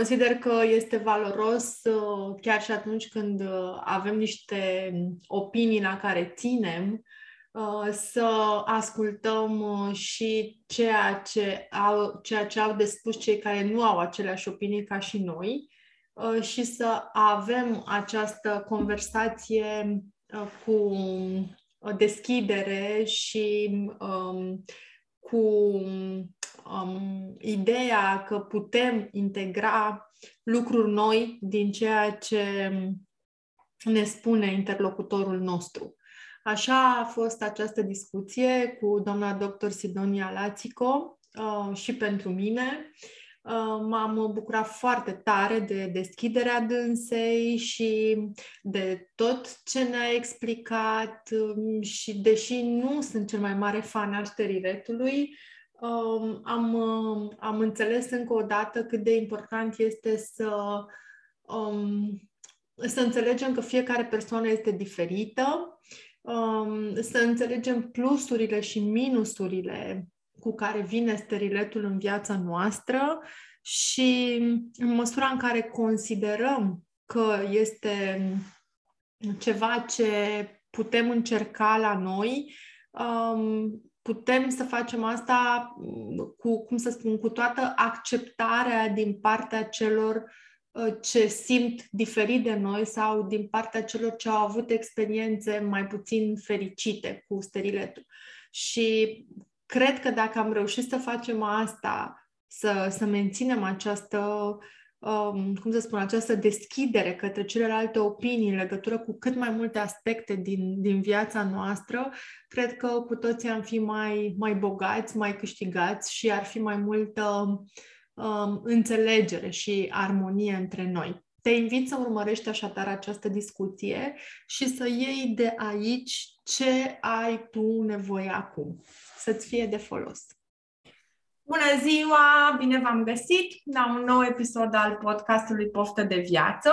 Consider că este valoros uh, chiar și atunci când uh, avem niște opinii la care ținem, uh, să ascultăm și ceea ce au, ceea ce au de spus cei care nu au aceleași opinii ca și noi și să avem această conversație cu deschidere și um, cu um, ideea că putem integra lucruri noi din ceea ce ne spune interlocutorul nostru. Așa a fost această discuție cu doamna dr. Sidonia Lațico uh, și pentru mine. Uh, m-am bucurat foarte tare de deschiderea dânsei și de tot ce ne-a explicat um, și deși nu sunt cel mai mare fan al steriletului, um, am, um, am înțeles încă o dată cât de important este să, um, să înțelegem că fiecare persoană este diferită, um, să înțelegem plusurile și minusurile cu care vine steriletul în viața noastră și în măsura în care considerăm că este ceva ce putem încerca la noi, um, putem să facem asta mm, cu, cum să spun, cu toată acceptarea din partea celor uh, ce simt diferit de noi sau din partea celor ce au avut experiențe mai puțin fericite cu steriletul. Și cred că dacă am reușit să facem asta, să, să menținem această um, cum să spun, această deschidere către celelalte opinii în legătură cu cât mai multe aspecte din, din viața noastră, cred că cu toții am fi mai, mai bogați, mai câștigați și ar fi mai multă um, înțelegere și armonie între noi. Te invit să urmărești așadar această discuție și să iei de aici ce ai tu nevoie acum, să-ți fie de folos. Bună ziua! Bine v-am găsit la un nou episod al podcastului Poftă de Viață.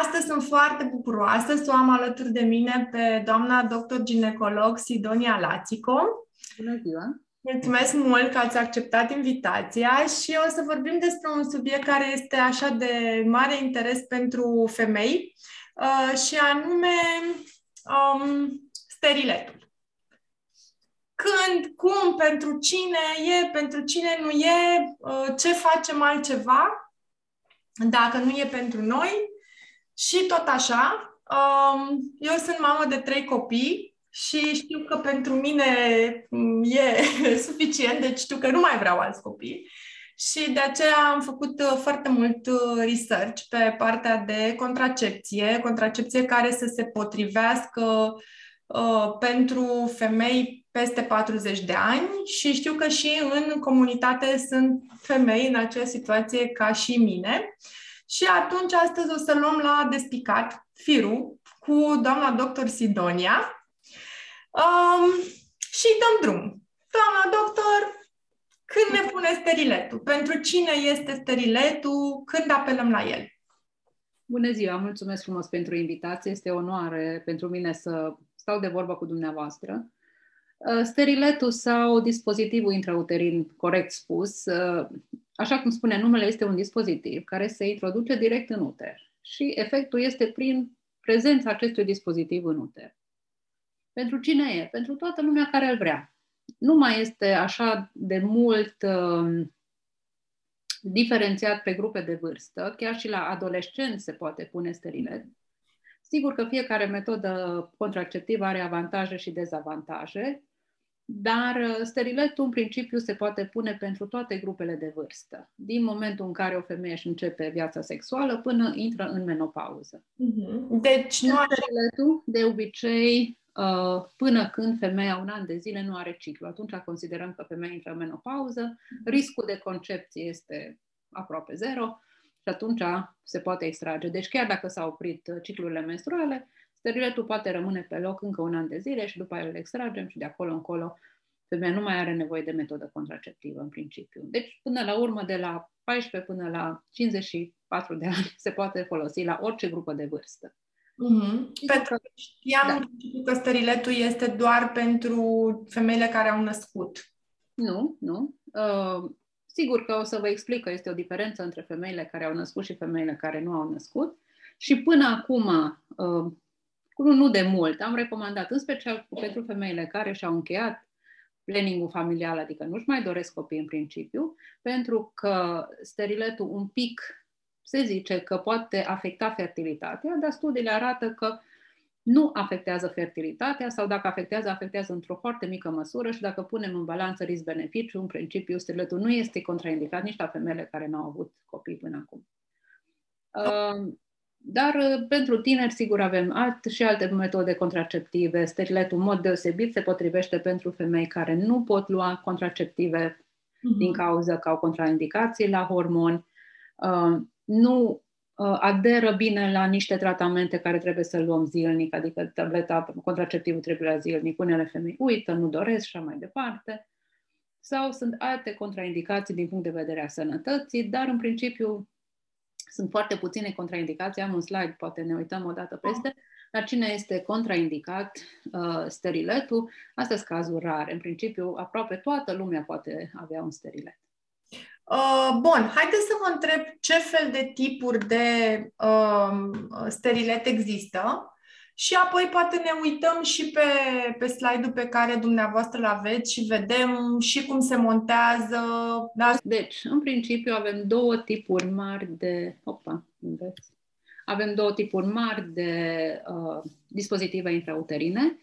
Astăzi sunt foarte bucuroasă să o am alături de mine pe doamna doctor ginecolog Sidonia Lațico. Bună ziua! Mulțumesc mult că ați acceptat invitația și o să vorbim despre un subiect care este așa de mare interes pentru femei uh, și anume um, steriletul când, cum, pentru cine e, pentru cine nu e, uh, ce facem altceva, dacă nu e pentru noi. Și tot așa, um, eu sunt mamă de trei copii și știu că pentru mine mm, e suficient, deci știu că nu mai vreau alți copii. Și de aceea am făcut uh, foarte mult uh, research pe partea de contracepție, contracepție care să se potrivească uh, pentru femei peste 40 de ani și știu că și în comunitate sunt femei în aceeași situație ca și mine. Și atunci astăzi o să luăm la despicat firul cu doamna doctor Sidonia um, și dăm drum. Doamna doctor, când ne pune steriletul? Pentru cine este steriletul? Când apelăm la el? Bună ziua, mulțumesc frumos pentru invitație. Este o onoare pentru mine să stau de vorbă cu dumneavoastră. Uh, steriletul sau dispozitivul intrauterin, corect spus, uh, așa cum spune numele, este un dispozitiv care se introduce direct în uter și efectul este prin prezența acestui dispozitiv în uter. Pentru cine e? Pentru toată lumea care îl vrea. Nu mai este așa de mult uh, diferențiat pe grupe de vârstă, chiar și la adolescenți se poate pune sterilet. Sigur că fiecare metodă contraceptivă are avantaje și dezavantaje, dar uh, steriletul în principiu se poate pune pentru toate grupele de vârstă, din momentul în care o femeie își începe viața sexuală până intră în menopauză. Uh-huh. Deci nu are... Steriletul, de obicei, uh, până când femeia un an de zile nu are ciclu. Atunci considerăm că femeia intră în menopauză, riscul de concepție este aproape zero și atunci se poate extrage. Deci chiar dacă s-au oprit ciclurile menstruale, steriletul poate rămâne pe loc încă un an de zile și după aia îl extragem și de acolo încolo femeia nu mai are nevoie de metodă contraceptivă în principiu. Deci, până la urmă, de la 14 până la 54 de ani se poate folosi la orice grupă de vârstă. Mm-hmm. Pentru că știam da. că steriletul este doar pentru femeile care au născut. Nu, nu. Uh, sigur că o să vă explic că este o diferență între femeile care au născut și femeile care nu au născut. Și până acum, uh, nu de mult, am recomandat, în special pentru femeile care și-au încheiat planning familial, adică nu-și mai doresc copii în principiu, pentru că steriletul un pic se zice că poate afecta fertilitatea, dar studiile arată că nu afectează fertilitatea sau dacă afectează, afectează într-o foarte mică măsură și dacă punem în balanță risc-beneficiu, în principiu steriletul nu este contraindicat nici la femeile care nu au avut copii până acum. Uh, dar uh, pentru tineri, sigur, avem alt, și alte metode contraceptive. Steriletul, în mod deosebit, se potrivește pentru femei care nu pot lua contraceptive uh-huh. din cauza că au contraindicații la hormoni, uh, nu uh, aderă bine la niște tratamente care trebuie să luăm zilnic, adică tableta contraceptivă trebuie la zilnic. Unele femei uită, nu doresc și așa mai departe. Sau sunt alte contraindicații din punct de vedere a sănătății, dar în principiu sunt foarte puține contraindicații, am un slide, poate ne uităm o dată peste, dar cine este contraindicat uh, steriletul, astea sunt cazuri rare. În principiu, aproape toată lumea poate avea un sterilet. Uh, bun, haideți să vă întreb ce fel de tipuri de uh, sterilet există și apoi poate ne uităm și pe, pe slide-ul pe care dumneavoastră îl aveți și vedem și cum se montează. Da? Deci, în principiu avem două tipuri mari de... Opa, înveți. Avem două tipuri mari de uh, dispozitive intrauterine.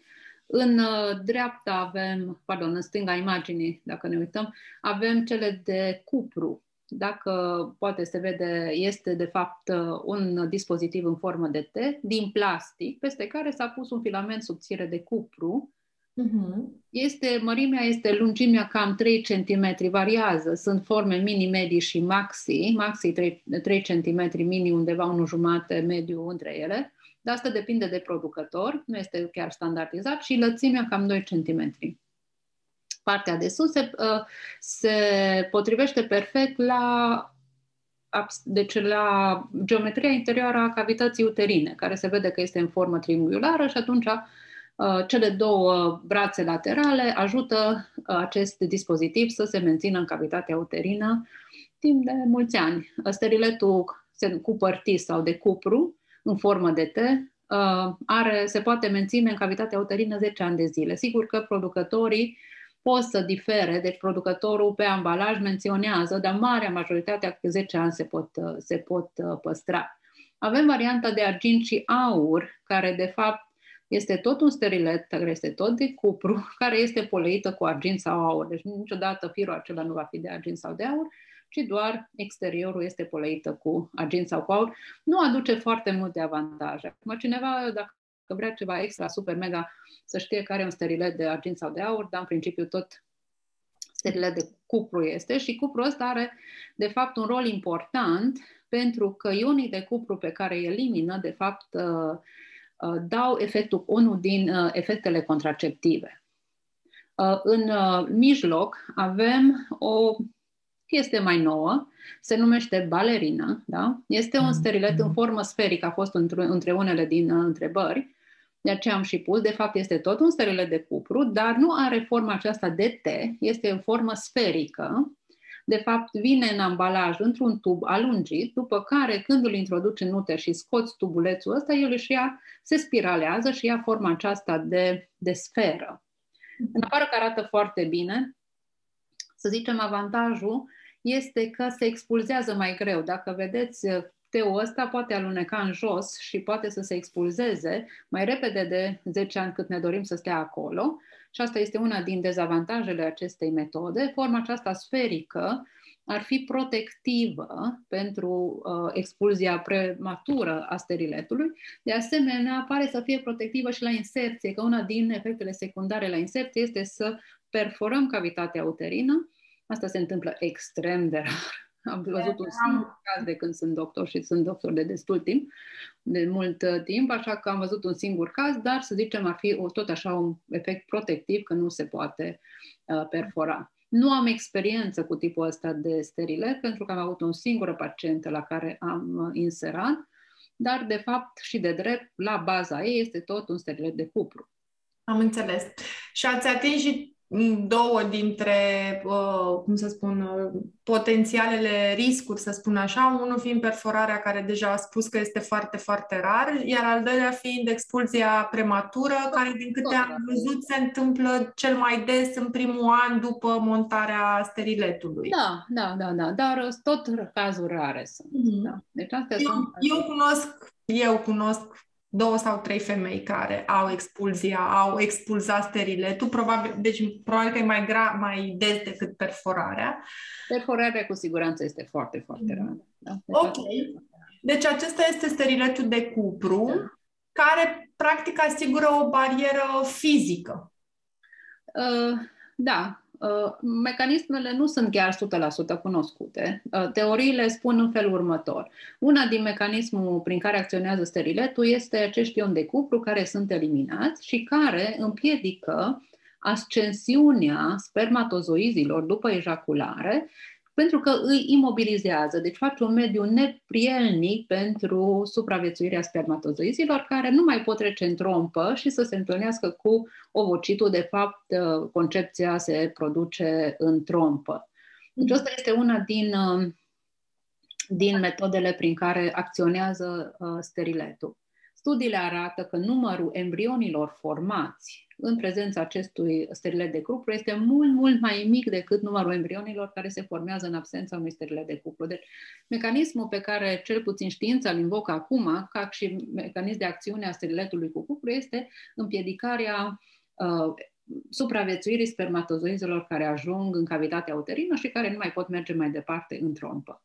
În uh, dreapta avem, pardon, în stânga imaginii, dacă ne uităm, avem cele de cupru, dacă poate se vede, este de fapt un dispozitiv în formă de T din plastic, peste care s-a pus un filament subțire de cupru. Uh-huh. Este, mărimea este lungimea cam 3 cm, variază. Sunt forme mini, medii și maxi. Maxi 3, 3 cm, mini undeva unul jumate, mediu între ele. Dar asta depinde de producător, nu este chiar standardizat și lățimea cam 2 cm partea de sus se, uh, se potrivește perfect la deci la geometria interioară a cavității uterine, care se vede că este în formă triunghiulară și atunci uh, cele două brațe laterale ajută uh, acest dispozitiv să se mențină în cavitatea uterină timp de mulți ani. Steriletul cu părtii sau de cupru în formă de T are, se poate menține în cavitatea uterină 10 ani de zile. Sigur că producătorii pot să difere, deci producătorul pe ambalaj menționează, dar marea majoritatea, 10 ani se pot, se pot uh, păstra. Avem varianta de argint și aur, care de fapt este tot un sterilet, care este tot de cupru, care este poleită cu argint sau aur. Deci niciodată firul acela nu va fi de argint sau de aur, ci doar exteriorul este poleită cu argint sau cu aur. Nu aduce foarte multe avantaje. Acum cineva, dacă vrea ceva extra, super, mega să știe care e un sterilet de argint sau de aur, dar în principiu tot sterilet de cupru este și cupru ăsta are de fapt un rol important pentru că ionii de cupru pe care îi elimină de fapt uh, uh, dau efectul, unul din uh, efectele contraceptive. În mijloc avem o chestie mai nouă, se numește balerina, da? este un sterilet în formă sferică, a fost între unele din întrebări, de aceea am și pus, de fapt este tot un sterilet de cupru, dar nu are forma aceasta de T, este în formă sferică, de fapt vine în ambalaj într-un tub alungit, după care când îl introduci în uter și scoți tubulețul ăsta, el își ia, se spiralează și ia forma aceasta de, de sferă. În afară că arată foarte bine, să zicem avantajul este că se expulzează mai greu. Dacă vedeți teul ăsta poate aluneca în jos și poate să se expulzeze mai repede de 10 ani cât ne dorim să stea acolo. Și asta este una din dezavantajele acestei metode. Forma aceasta sferică ar fi protectivă pentru uh, expulzia prematură a steriletului. De asemenea, pare să fie protectivă și la inserție, că una din efectele secundare la inserție este să perforăm cavitatea uterină. Asta se întâmplă extrem de rar Am văzut un singur caz de când sunt doctor și sunt doctor de destul timp, de mult uh, timp, așa că am văzut un singur caz, dar să zicem ar fi tot așa un efect protectiv că nu se poate uh, perfora. Nu am experiență cu tipul ăsta de sterilet pentru că am avut o singură pacientă la care am uh, inserat, dar de fapt și de drept, la baza ei este tot un sterilet de cupru. Am înțeles. Și ați atins și două dintre, uh, cum să spun, uh, potențialele riscuri, să spun așa, unul fiind perforarea care deja a spus că este foarte, foarte rar, iar al doilea fiind expulzia prematură, care din câte am văzut se întâmplă cel mai des în primul an după montarea steriletului. Da, da, da, da, dar tot cazuri rare sunt. Mm-hmm. Da. Deci astea eu, sunt... eu cunosc, eu cunosc două sau trei femei care au expulzia, au expulzat steriletul, probabil, deci probabil că e mai, gra, mai des decât perforarea. Perforarea cu siguranță este foarte, foarte rară. Da? Ok. Deci acesta este steriletul de cupru, da. care practic asigură o barieră fizică. Uh, da, Uh, mecanismele nu sunt chiar 100% cunoscute. Uh, teoriile spun în felul următor. Una din mecanismul prin care acționează steriletul este acești ioni de cupru care sunt eliminați și care împiedică ascensiunea spermatozoizilor după ejaculare pentru că îi imobilizează, deci face un mediu neprielnic pentru supraviețuirea spermatozoizilor care nu mai pot trece în trompă și să se întâlnească cu ovocitul. De fapt, uh, concepția se produce în trompă. Deci asta este una din, uh, din metodele prin care acționează uh, steriletul. Studiile arată că numărul embrionilor formați în prezența acestui sterilet de cupru este mult, mult mai mic decât numărul embrionilor care se formează în absența unui sterilet de cupru. Deci, mecanismul pe care cel puțin știința îl invocă acum, ca și mecanism de acțiune a steriletului cu cupru, este împiedicarea uh, supraviețuirii spermatozoizelor care ajung în cavitatea uterină și care nu mai pot merge mai departe în trompă.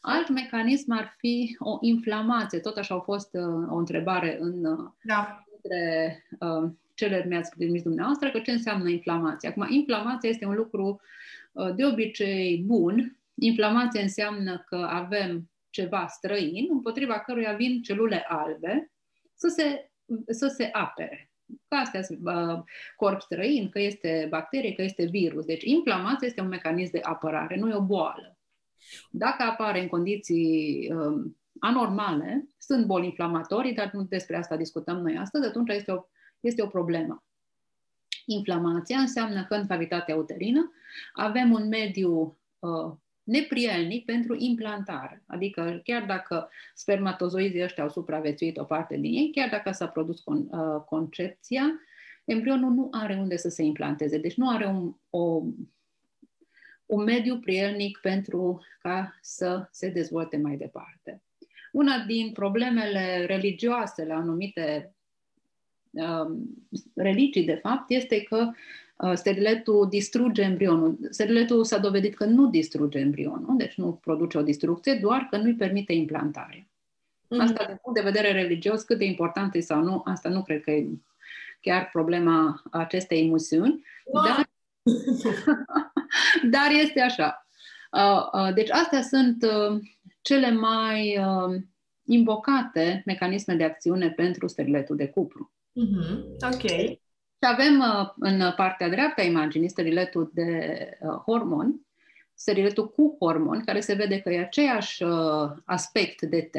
Alt mecanism ar fi o inflamație. Tot așa a fost uh, o întrebare în, uh, da. între uh, cele mi-ați trimis dumneavoastră, că ce înseamnă inflamație. Acum, inflamația este un lucru uh, de obicei bun. Inflamația înseamnă că avem ceva străin, împotriva căruia vin celule albe să se, să se apere. Că astea sunt uh, corp străin, că este bacterie, că este virus. Deci inflamația este un mecanism de apărare, nu e o boală. Dacă apare în condiții uh, anormale, sunt boli inflamatorii, dar nu despre asta discutăm noi astăzi, atunci este o este o problemă. Inflamația înseamnă că în cavitatea uterină avem un mediu uh, neprielnic pentru implantare. Adică chiar dacă spermatozoizii ăștia au supraviețuit o parte din ei, chiar dacă s-a produs con, uh, concepția, embrionul nu are unde să se implanteze. Deci nu are un, o, un mediu prielnic pentru ca să se dezvolte mai departe. Una din problemele religioase la anumite Um, religii, de fapt, este că uh, steriletul distruge embrionul. Steriletul s-a dovedit că nu distruge embrionul, deci nu produce o distrucție, doar că nu-i permite implantarea. Mm-hmm. Asta, din punct de vedere religios, cât de important e sau nu, asta nu cred că e chiar problema acestei emisiuni, wow. dar, dar este așa. Uh, uh, deci astea sunt cele mai invocate mecanisme de acțiune pentru steriletul de cupru. Mm-hmm. Ok. Și avem uh, în partea dreaptă a imaginii steriletul de uh, hormoni, steriletul cu hormoni, care se vede că e aceeași uh, aspect de T,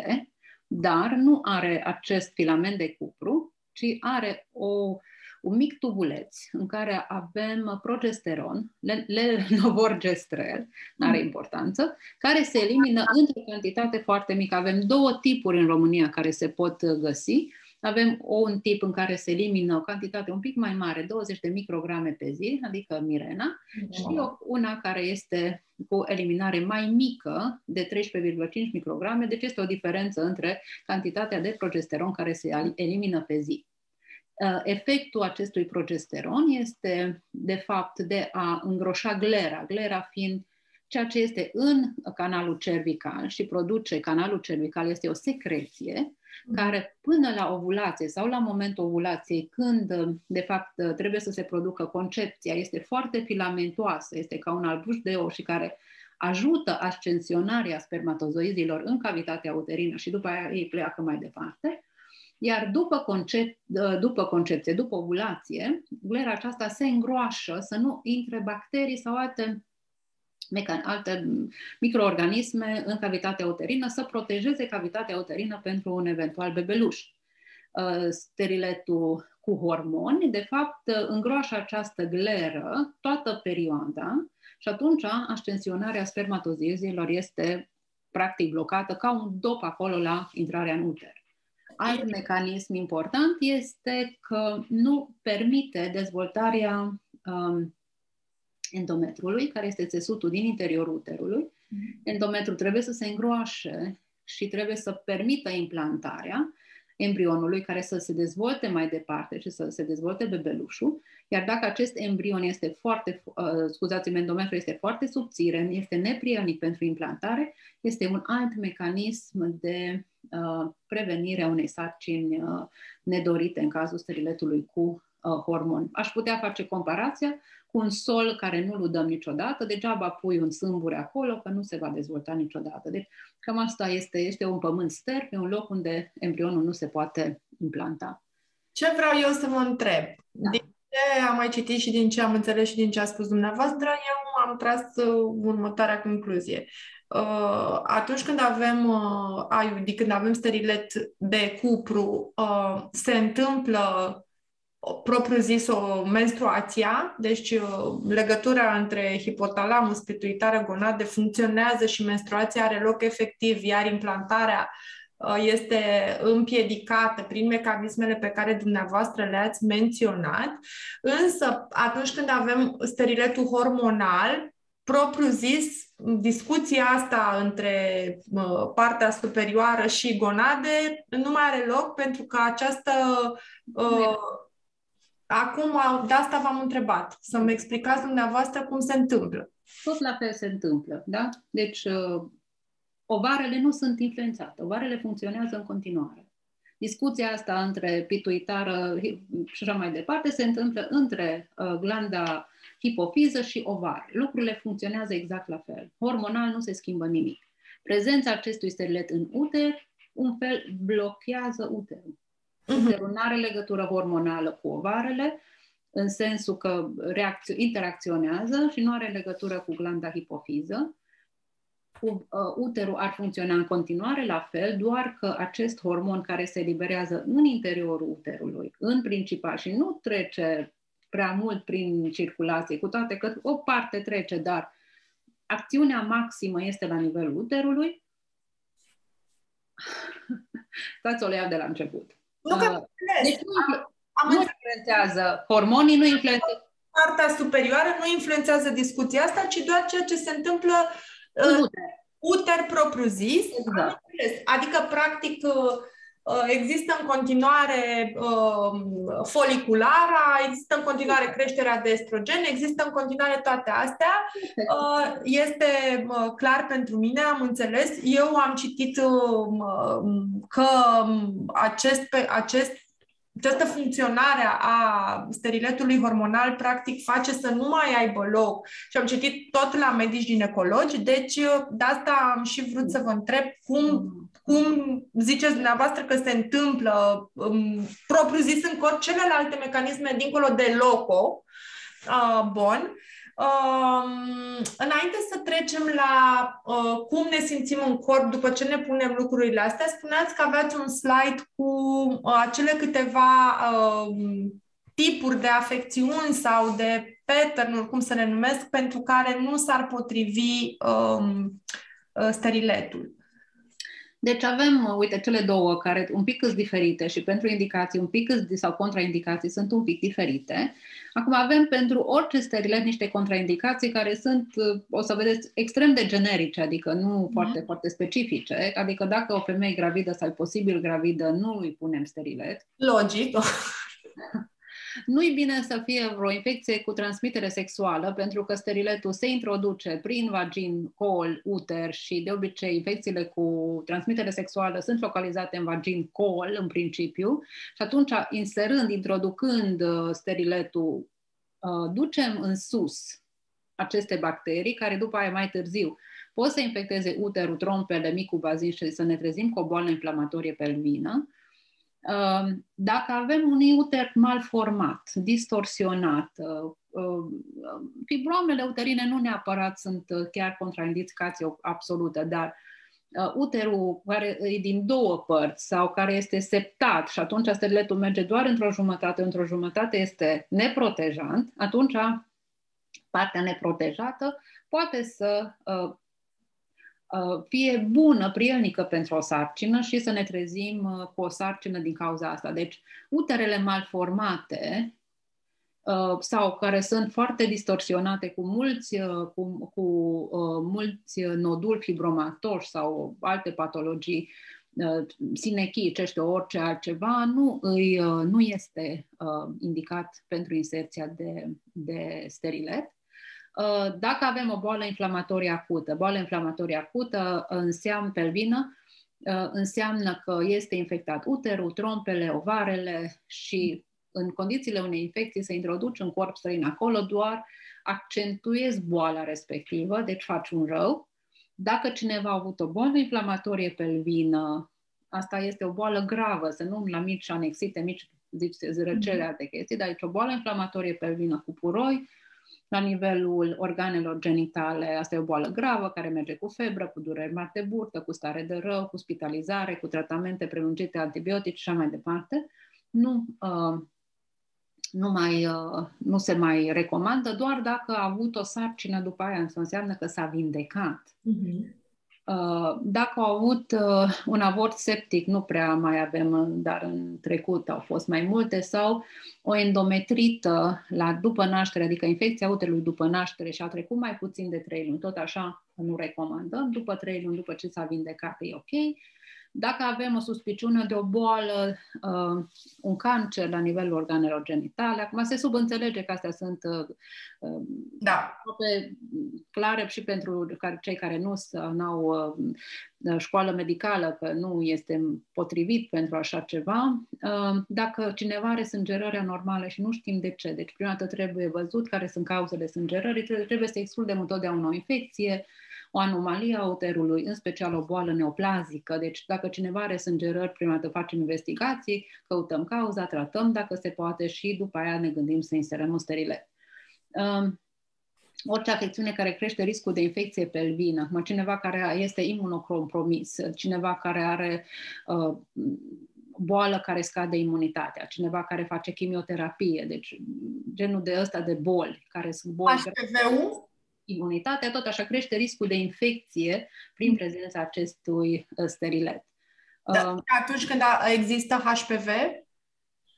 dar nu are acest filament de cupru, ci are o, un mic tubuleț în care avem progesteron, levonorgestrel, nu are mm. importanță, care se elimină într-o cantitate foarte mică. Avem două tipuri în România care se pot găsi. Avem un tip în care se elimină o cantitate un pic mai mare, 20 de micrograme pe zi, adică Mirena, wow. și o, una care este cu eliminare mai mică, de 13,5 micrograme, deci este o diferență între cantitatea de progesteron care se elimină pe zi. Uh, efectul acestui progesteron este, de fapt, de a îngroșa glera, glera fiind ceea ce este în canalul cervical și produce, canalul cervical este o secreție care până la ovulație sau la momentul ovulației, când de fapt trebuie să se producă concepția, este foarte filamentoasă, este ca un albuș de ou și care ajută ascensionarea spermatozoizilor în cavitatea uterină și după aia ei pleacă mai departe. Iar după, concep, după concepție, după ovulație, glera aceasta se îngroașă să nu intre bacterii sau alte, mecan- alte microorganisme în cavitatea uterină, să protejeze cavitatea uterină pentru un eventual bebeluș. Uh, steriletul cu hormoni, de fapt, îngroașă această gleră toată perioada și atunci ascensionarea spermatozizilor este practic blocată ca un dop acolo la intrarea în uter. Alt mecanism important este că nu permite dezvoltarea um, endometrului, care este țesutul din interiorul uterului. Mm-hmm. Endometrul trebuie să se îngroașe și trebuie să permită implantarea embrionului care să se dezvolte mai departe și să se dezvolte bebelușul, iar dacă acest embrion este foarte, uh, scuzați endometru este foarte subțire, este neprielnic pentru implantare, este un alt mecanism de uh, prevenire a unei sarcini uh, nedorite în cazul steriletului cu uh, hormoni. Aș putea face comparația cu un sol care nu-l udăm niciodată, degeaba pui un sâmbure acolo, că nu se va dezvolta niciodată. Deci, cam asta este, este un pământ ster, pe un loc unde embrionul nu se poate implanta. Ce vreau eu să vă întreb? Da. Din ce am mai citit și din ce am înțeles și din ce a spus dumneavoastră, eu am tras uh, următoarea concluzie. Uh, atunci când avem uh, IUD, când avem sterilet de cupru, uh, se întâmplă propriu-zis o menstruația, deci uh, legătura între hipotalamus, pituitară, gonade funcționează și menstruația are loc efectiv, iar implantarea uh, este împiedicată prin mecanismele pe care dumneavoastră le-ați menționat, însă atunci când avem steriletul hormonal, propriu-zis, discuția asta între uh, partea superioară și gonade nu mai are loc pentru că această uh, Acum, de asta v-am întrebat, să-mi explicați dumneavoastră cum se întâmplă. Tot la fel se întâmplă, da? Deci, uh, ovarele nu sunt influențate, ovarele funcționează în continuare. Discuția asta între pituitară și așa mai departe se întâmplă între uh, glanda hipofiză și ovar. Lucrurile funcționează exact la fel. Hormonal nu se schimbă nimic. Prezența acestui sterilet în uter, un fel, blochează uterul. Uh-huh. Nu are legătură hormonală cu ovarele, în sensul că reacțio- interacționează și nu are legătură cu glanda hipofiză. uh, uterul ar funcționa în continuare la fel, doar că acest hormon care se liberează în interiorul uterului, în principal, și nu trece prea mult prin circulație, cu toate că o parte trece, dar acțiunea maximă este la nivelul uterului. Stați o le de la început. Nu că uh, deci nu, am, nu influențează hormonii, nu influențează partea superioară nu influențează discuția asta, ci doar ceea ce se întâmplă uh, uter. uter propriu-zis. Exact. Adică, practic, uh, uh, există în continuare uh, foliculara, există în continuare creșterea de estrogen, există în continuare toate astea. Uh, este uh, clar pentru mine, am înțeles. Eu am citit uh, că acest, acest această funcționare a steriletului hormonal practic face să nu mai aibă loc și am citit tot la medici ginecologi, deci de asta am și vrut să vă întreb cum, cum ziceți dumneavoastră că se întâmplă um, propriu zis în corp celelalte mecanisme dincolo de loco, uh, bun, Uh, înainte să trecem la uh, cum ne simțim în corp după ce ne punem lucrurile astea, spuneați că aveați un slide cu uh, acele câteva uh, tipuri de afecțiuni sau de pattern cum să le numesc, pentru care nu s-ar potrivi uh, steriletul. Deci avem, uite, cele două care un pic sunt diferite și pentru indicații un pic sau contraindicații sunt un pic diferite. Acum avem pentru orice sterilet niște contraindicații care sunt, o să vedeți, extrem de generice, adică nu mm-hmm. foarte, foarte specifice. Adică dacă o femeie gravidă sau posibil gravidă, nu îi punem sterilet. Logic. Nu-i bine să fie vreo infecție cu transmitere sexuală, pentru că steriletul se introduce prin vagin, col, uter și de obicei infecțiile cu transmitere sexuală sunt localizate în vagin, col în principiu și atunci inserând, introducând uh, steriletul, uh, ducem în sus aceste bacterii, care după aia mai târziu pot să infecteze uterul, trompele, micul bazin și să ne trezim cu o boală inflamatorie pelvină. Um, dacă avem un uter mal format, distorsionat, uh, uh, fibromele uterine nu neapărat sunt chiar contraindicație absolută, dar uterul care e din două părți sau care este septat și atunci steriletul merge doar într-o jumătate, într-o jumătate este neprotejant, atunci partea neprotejată poate să uh, uh, fie bună, prielnică pentru o sarcină și să ne trezim uh, cu o sarcină din cauza asta. Deci, uterele malformate sau care sunt foarte distorsionate cu mulți, cu, cu mulți noduli fibromatoși sau alte patologii sinechii, ce știu, orice altceva, nu, îi, nu este indicat pentru inserția de, de sterilet. Uh, dacă avem o boală inflamatorie acută, boală inflamatorie acută înseamnă pelvină, uh, înseamnă că este infectat uterul, trompele, ovarele și în condițiile unei infecții se introduce un corp străin acolo, doar accentuezi boala respectivă, deci faci un rău. Dacă cineva a avut o boală inflamatorie pelvină, asta este o boală gravă, să nu la mici anexite, mici zici, răcele, alte chestii, dar e o boală inflamatorie pelvină cu puroi, la nivelul organelor genitale, asta e o boală gravă care merge cu febră, cu dureri mari de burtă, cu stare de rău, cu spitalizare, cu tratamente prelungite antibiotice și așa mai departe. Nu, uh, nu, mai, uh, nu se mai recomandă, doar dacă a avut o sarcină după aia, înseamnă că s-a vindecat. Uh-huh. Uh, dacă au avut uh, un avort septic, nu prea mai avem, dar în trecut au fost mai multe, sau o endometrită la după naștere, adică infecția uterului după naștere și a trecut mai puțin de 3 luni, tot așa nu recomandăm, după 3 luni, după ce s-a vindecat, e ok. Dacă avem o suspiciune de o boală, uh, un cancer la nivelul organelor genitale, acum se subînțelege că astea sunt uh, uh da. clare și pentru cei care nu au uh, școală medicală, că nu este potrivit pentru așa ceva. Uh, dacă cineva are sângerări anormale și nu știm de ce, deci prima dată trebuie văzut care sunt cauzele sângerării, trebuie să excludem întotdeauna o infecție, o anomalie a uterului, în special o boală neoplazică. Deci dacă cineva are sângerări, prima dată facem investigații, căutăm cauza, tratăm dacă se poate și după aia ne gândim să inserăm un sterilet. Um, orice afecțiune care crește riscul de infecție pelvină, acum cineva care este imunocompromis, cineva care are uh, boală care scade imunitatea, cineva care face chimioterapie, deci genul de ăsta de boli, care sunt boli... HPV-ul? Imunitatea, tot așa crește riscul de infecție prin prezența acestui uh, sterilet. Da, uh, atunci când există HPV?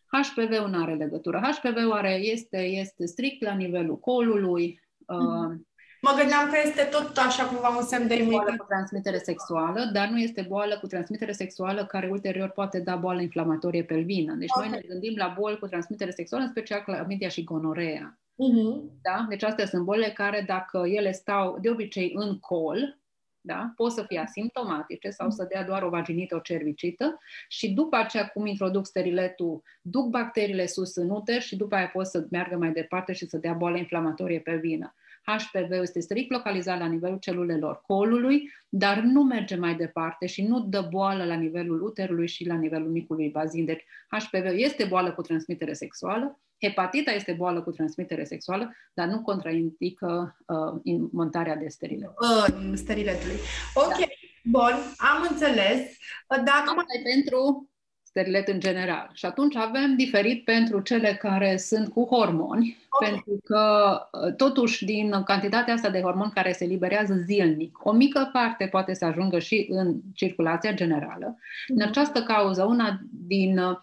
HPV-ul nu are legătură. HPV-ul are, este, este strict la nivelul colului. Mm-hmm. Mă gândeam că este tot așa cumva un semn de imunitate. Boală cu transmitere sexuală, dar nu este boală cu transmitere sexuală care ulterior poate da boală inflamatorie pelvină. Deci okay. noi ne gândim la boli cu transmitere sexuală, în special clamidia și gonorea. Uh-huh. Da? Deci astea sunt bolile care, dacă ele stau de obicei în col, da? pot să fie asimptomatice sau să dea doar o vaginită, o cervicită și după aceea, cum introduc steriletul, duc bacteriile sus în uter și după aia pot să meargă mai departe și să dea boală inflamatorie pe vină. HPV este strict localizat la nivelul celulelor colului, dar nu merge mai departe și nu dă boală la nivelul uterului și la nivelul micului bazin. Deci HPV este boală cu transmitere sexuală, Hepatita este boală cu transmitere sexuală, dar nu contraindică uh, montarea de sterilet. Uh, steriletului. Ok, da. bun, am înțeles. Uh, dacă Asta e pentru sterilet în general. Și atunci avem diferit pentru cele care sunt cu hormoni, okay. pentru că uh, totuși din cantitatea asta de hormoni care se liberează zilnic, o mică parte poate să ajungă și în circulația generală. Mm-hmm. În mhm. această cauză, una din uh,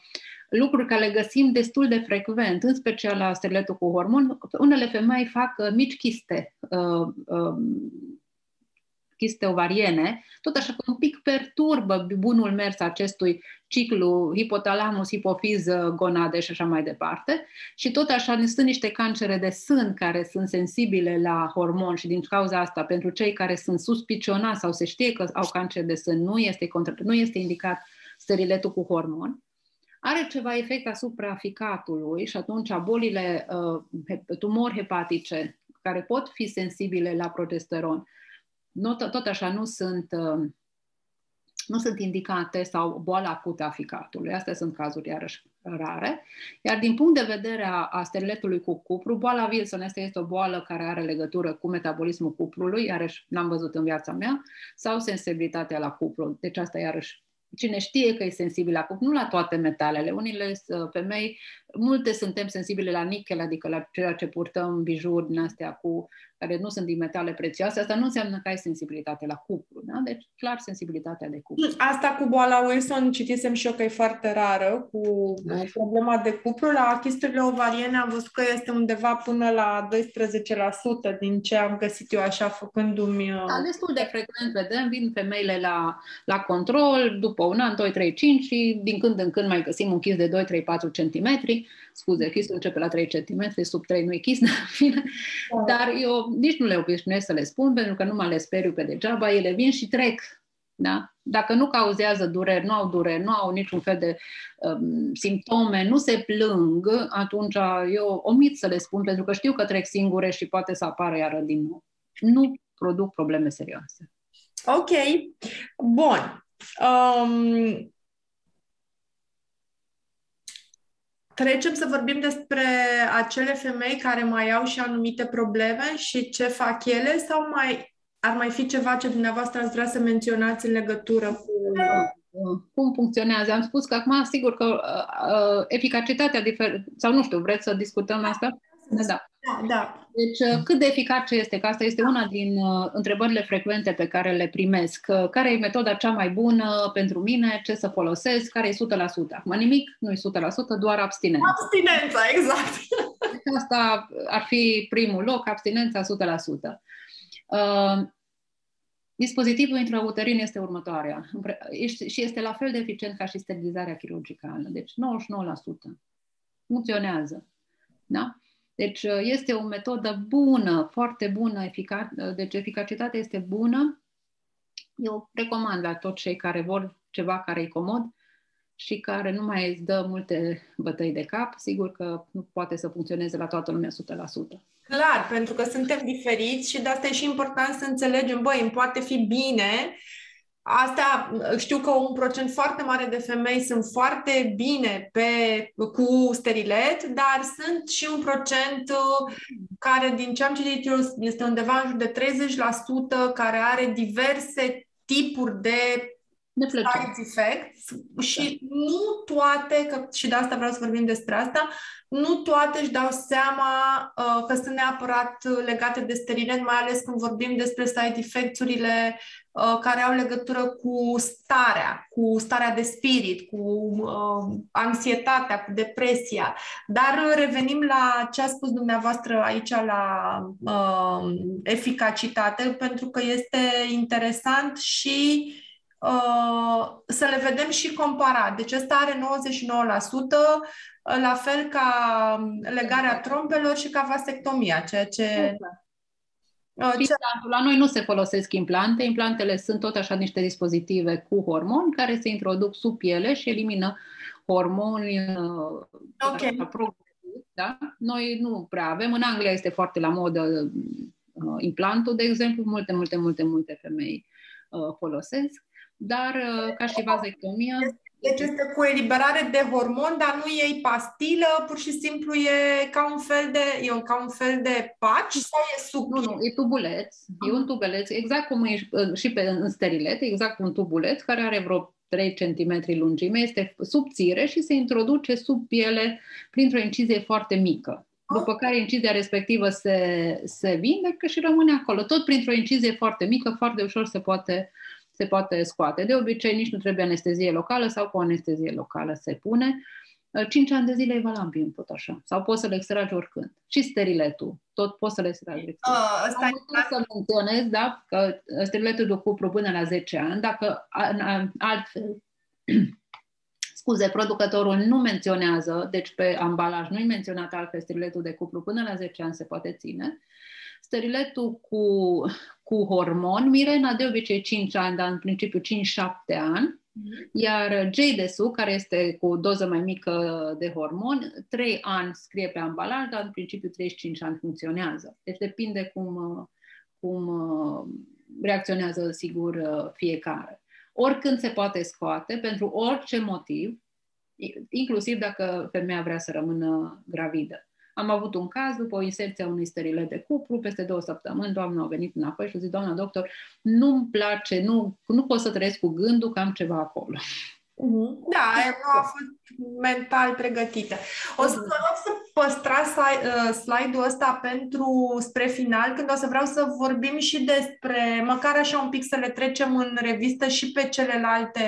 lucruri care le găsim destul de frecvent, în special la steriletul cu hormon. Unele femei fac uh, mici chiste, uh, uh, chiste ovariene, tot așa că un pic perturbă bunul mers acestui ciclu hipotalamus, hipofiză, gonade și așa mai departe. Și tot așa sunt niște cancere de sân care sunt sensibile la hormon și din cauza asta, pentru cei care sunt suspicionați sau se știe că au cancer de sân, nu este, contra, nu este indicat steriletul cu hormon are ceva efect asupra ficatului și atunci bolile, uh, tumori hepatice care pot fi sensibile la progesteron, tot, tot așa nu sunt, uh, nu sunt indicate sau boala acută a ficatului. Astea sunt cazuri iarăși rare. Iar din punct de vedere a, a steriletului cu cupru, boala Wilson este, este o boală care are legătură cu metabolismul cuprului, iarăși n-am văzut în viața mea, sau sensibilitatea la cupru. Deci asta iarăși cine știe că e sensibil la cupru, nu la toate metalele. Unile femei, multe suntem sensibile la nichel, adică la ceea ce purtăm bijuri din astea cu care nu sunt din metale prețioase, asta nu înseamnă că ai sensibilitate la cupru. Da? Deci, clar, sensibilitatea de cupru. Asta cu boala Wilson, citisem și eu că e foarte rară, cu da. problema de cupru. La chisturile ovariene am văzut că este undeva până la 12% din ce am găsit eu așa făcându-mi... Uh, da, destul de frecvent vedem, vin femeile la, la control după un an, 2, 3, 5 și din când în când mai găsim un chis de 2, 3, 4 cm scuze, chistul începe la 3 cm, sub 3 nu e chis, dar, fine. Da. dar eu nici nu le obișnuiesc să le spun, pentru că nu mă le speriu pe degeaba, ele vin și trec. Da? Dacă nu cauzează dureri, nu au dureri, nu au niciun fel de um, simptome, nu se plâng, atunci eu omit să le spun, pentru că știu că trec singure și poate să apară iară din nou. Nu produc probleme serioase. Ok. Bun. Um, Trecem să vorbim despre acele femei care mai au și anumite probleme și ce fac ele sau mai ar mai fi ceva ce dumneavoastră ați vrea să menționați în legătură cu cum funcționează. Am spus că acum, sigur că uh, uh eficacitatea diferă, sau nu știu, vreți să discutăm asta? Da. Da, da. Deci, uh, cât de eficace este? Că asta este una din uh, întrebările frecvente pe care le primesc. Uh, care e metoda cea mai bună pentru mine? Ce să folosesc? Care e 100%? Acum nimic nu e 100%, doar abstinența. Abstinența, exact. Deci asta ar fi primul loc, abstinența 100%. Uh, dispozitivul intrauterin este următoarea și este la fel de eficient ca și sterilizarea chirurgicală, deci 99%. Funcționează. Da? Deci uh, este o metodă bună, foarte bună, eficac- uh, deci eficacitatea este bună. Eu recomand la toți cei care vor ceva care e comod și care nu mai îți dă multe bătăi de cap, sigur că nu poate să funcționeze la toată lumea 100%. Clar, pentru că suntem diferiți și de asta e și important să înțelegem, băi, îmi poate fi bine Asta știu că un procent foarte mare de femei sunt foarte bine pe, cu sterilet, dar sunt și un procent uh, care, din ce am citit eu, este undeva în jur de 30% care are diverse tipuri de side effects și da. nu toate, că și de asta vreau să vorbim despre asta, nu toate își dau seama uh, că sunt neapărat legate de sterilet, mai ales când vorbim despre side effects-urile uh, care au legătură cu starea, cu starea de spirit, cu uh, anxietatea, cu depresia. Dar revenim la ce a spus dumneavoastră aici la uh, eficacitate, pentru că este interesant și uh, să le vedem și comparat. Deci ăsta are 99%, la fel ca legarea trompelor și ca vasectomia, ceea ce... Exact. Ce... La noi nu se folosesc implante. Implantele sunt tot așa niște dispozitive cu hormoni care se introduc sub piele și elimină hormoni uh, okay. da? Noi nu prea avem. În Anglia este foarte la modă uh, implantul, de exemplu. Multe, multe, multe, multe femei uh, folosesc. Dar uh, ca și vasectomia... Deci este cu eliberare de hormon, dar nu e pastilă, pur și simplu e ca un fel de, e ca un fel de paci sau e sub? Nu, nu, e tubuleț, e un tubuleț, exact cum e și pe, în sterilet, exact un tubuleț care are vreo 3 cm lungime, este subțire și se introduce sub piele printr-o incizie foarte mică. După care incizia respectivă se, se vindecă și rămâne acolo. Tot printr-o incizie foarte mică, foarte ușor se poate uh, se poate scoate. De obicei nici nu trebuie anestezie locală sau cu anestezie locală se pune. 5 uh, ani de zile e valabil tot așa. Sau poți să le extragi oricând. Și steriletul. Tot poți să le extragi. Uh, asta Am să menționez, da, că steriletul de cupru până la 10 ani, dacă altfel scuze, producătorul nu menționează, deci pe ambalaj nu-i menționat altfel steriletul de cupru până la 10 ani se poate ține. Steriletul cu, cu hormon, Mirena de obicei 5 ani, dar în principiu 5-7 ani, Iar JDSU, care este cu o doză mai mică de hormon, 3 ani scrie pe ambalaj, dar în principiu 35 ani funcționează. Deci depinde cum, cum reacționează, sigur, fiecare. Oricând se poate scoate, pentru orice motiv, inclusiv dacă femeia vrea să rămână gravidă. Am avut un caz după o inserție a unui sterile de cuplu, peste două săptămâni, doamna a venit înapoi și a zis, doamna doctor, nu-mi place, nu, nu pot să trăiesc cu gândul că am ceva acolo. Mhm. Da, nu a fost mental pregătită. O să vă rog să păstrați uh, slide-ul ăsta pentru spre final, când o să vreau să vorbim și despre, măcar așa un pic să le trecem în revistă și pe celelalte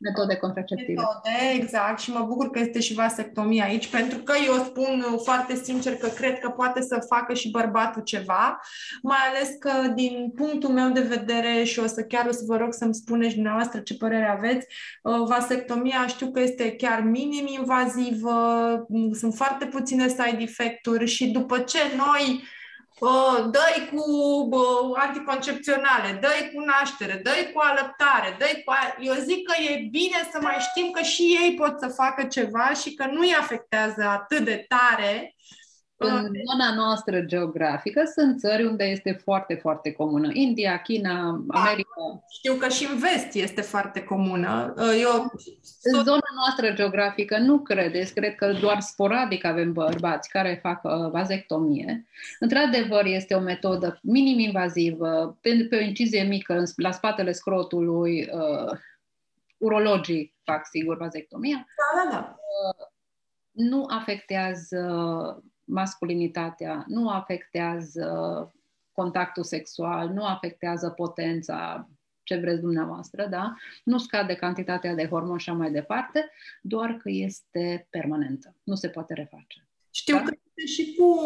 metode contraceptive. Metode, exact, și mă bucur că este și vasectomia aici, pentru că eu spun foarte sincer că cred că poate să facă și bărbatul ceva, mai ales că din punctul meu de vedere și o să chiar o să vă rog să-mi spuneți dumneavoastră ce părere aveți, uh, vasectomia știu că este chiar minim invazivă, sunt foarte puține side effect-uri și după ce noi uh, dă cu uh, anticoncepționale, dă cu naștere, dă cu alăptare, dă cu... A... Eu zic că e bine să mai știm că și ei pot să facă ceva și că nu îi afectează atât de tare în zona noastră geografică sunt țări unde este foarte, foarte comună. India, China, da, America. Știu că și în vest este foarte comună. Eu... În zona noastră geografică nu credeți, cred că doar sporadic avem bărbați care fac uh, vazectomie. Într-adevăr, este o metodă minim-invazivă, pe, pe o incizie mică la spatele scrotului, uh, urologii fac sigur vazectomia. Da, da, da. Uh, nu afectează masculinitatea, nu afectează contactul sexual, nu afectează potența, ce vreți dumneavoastră, da? Nu scade cantitatea de hormon și mai departe, doar că este permanentă. Nu se poate reface. Știu da? că este și cu,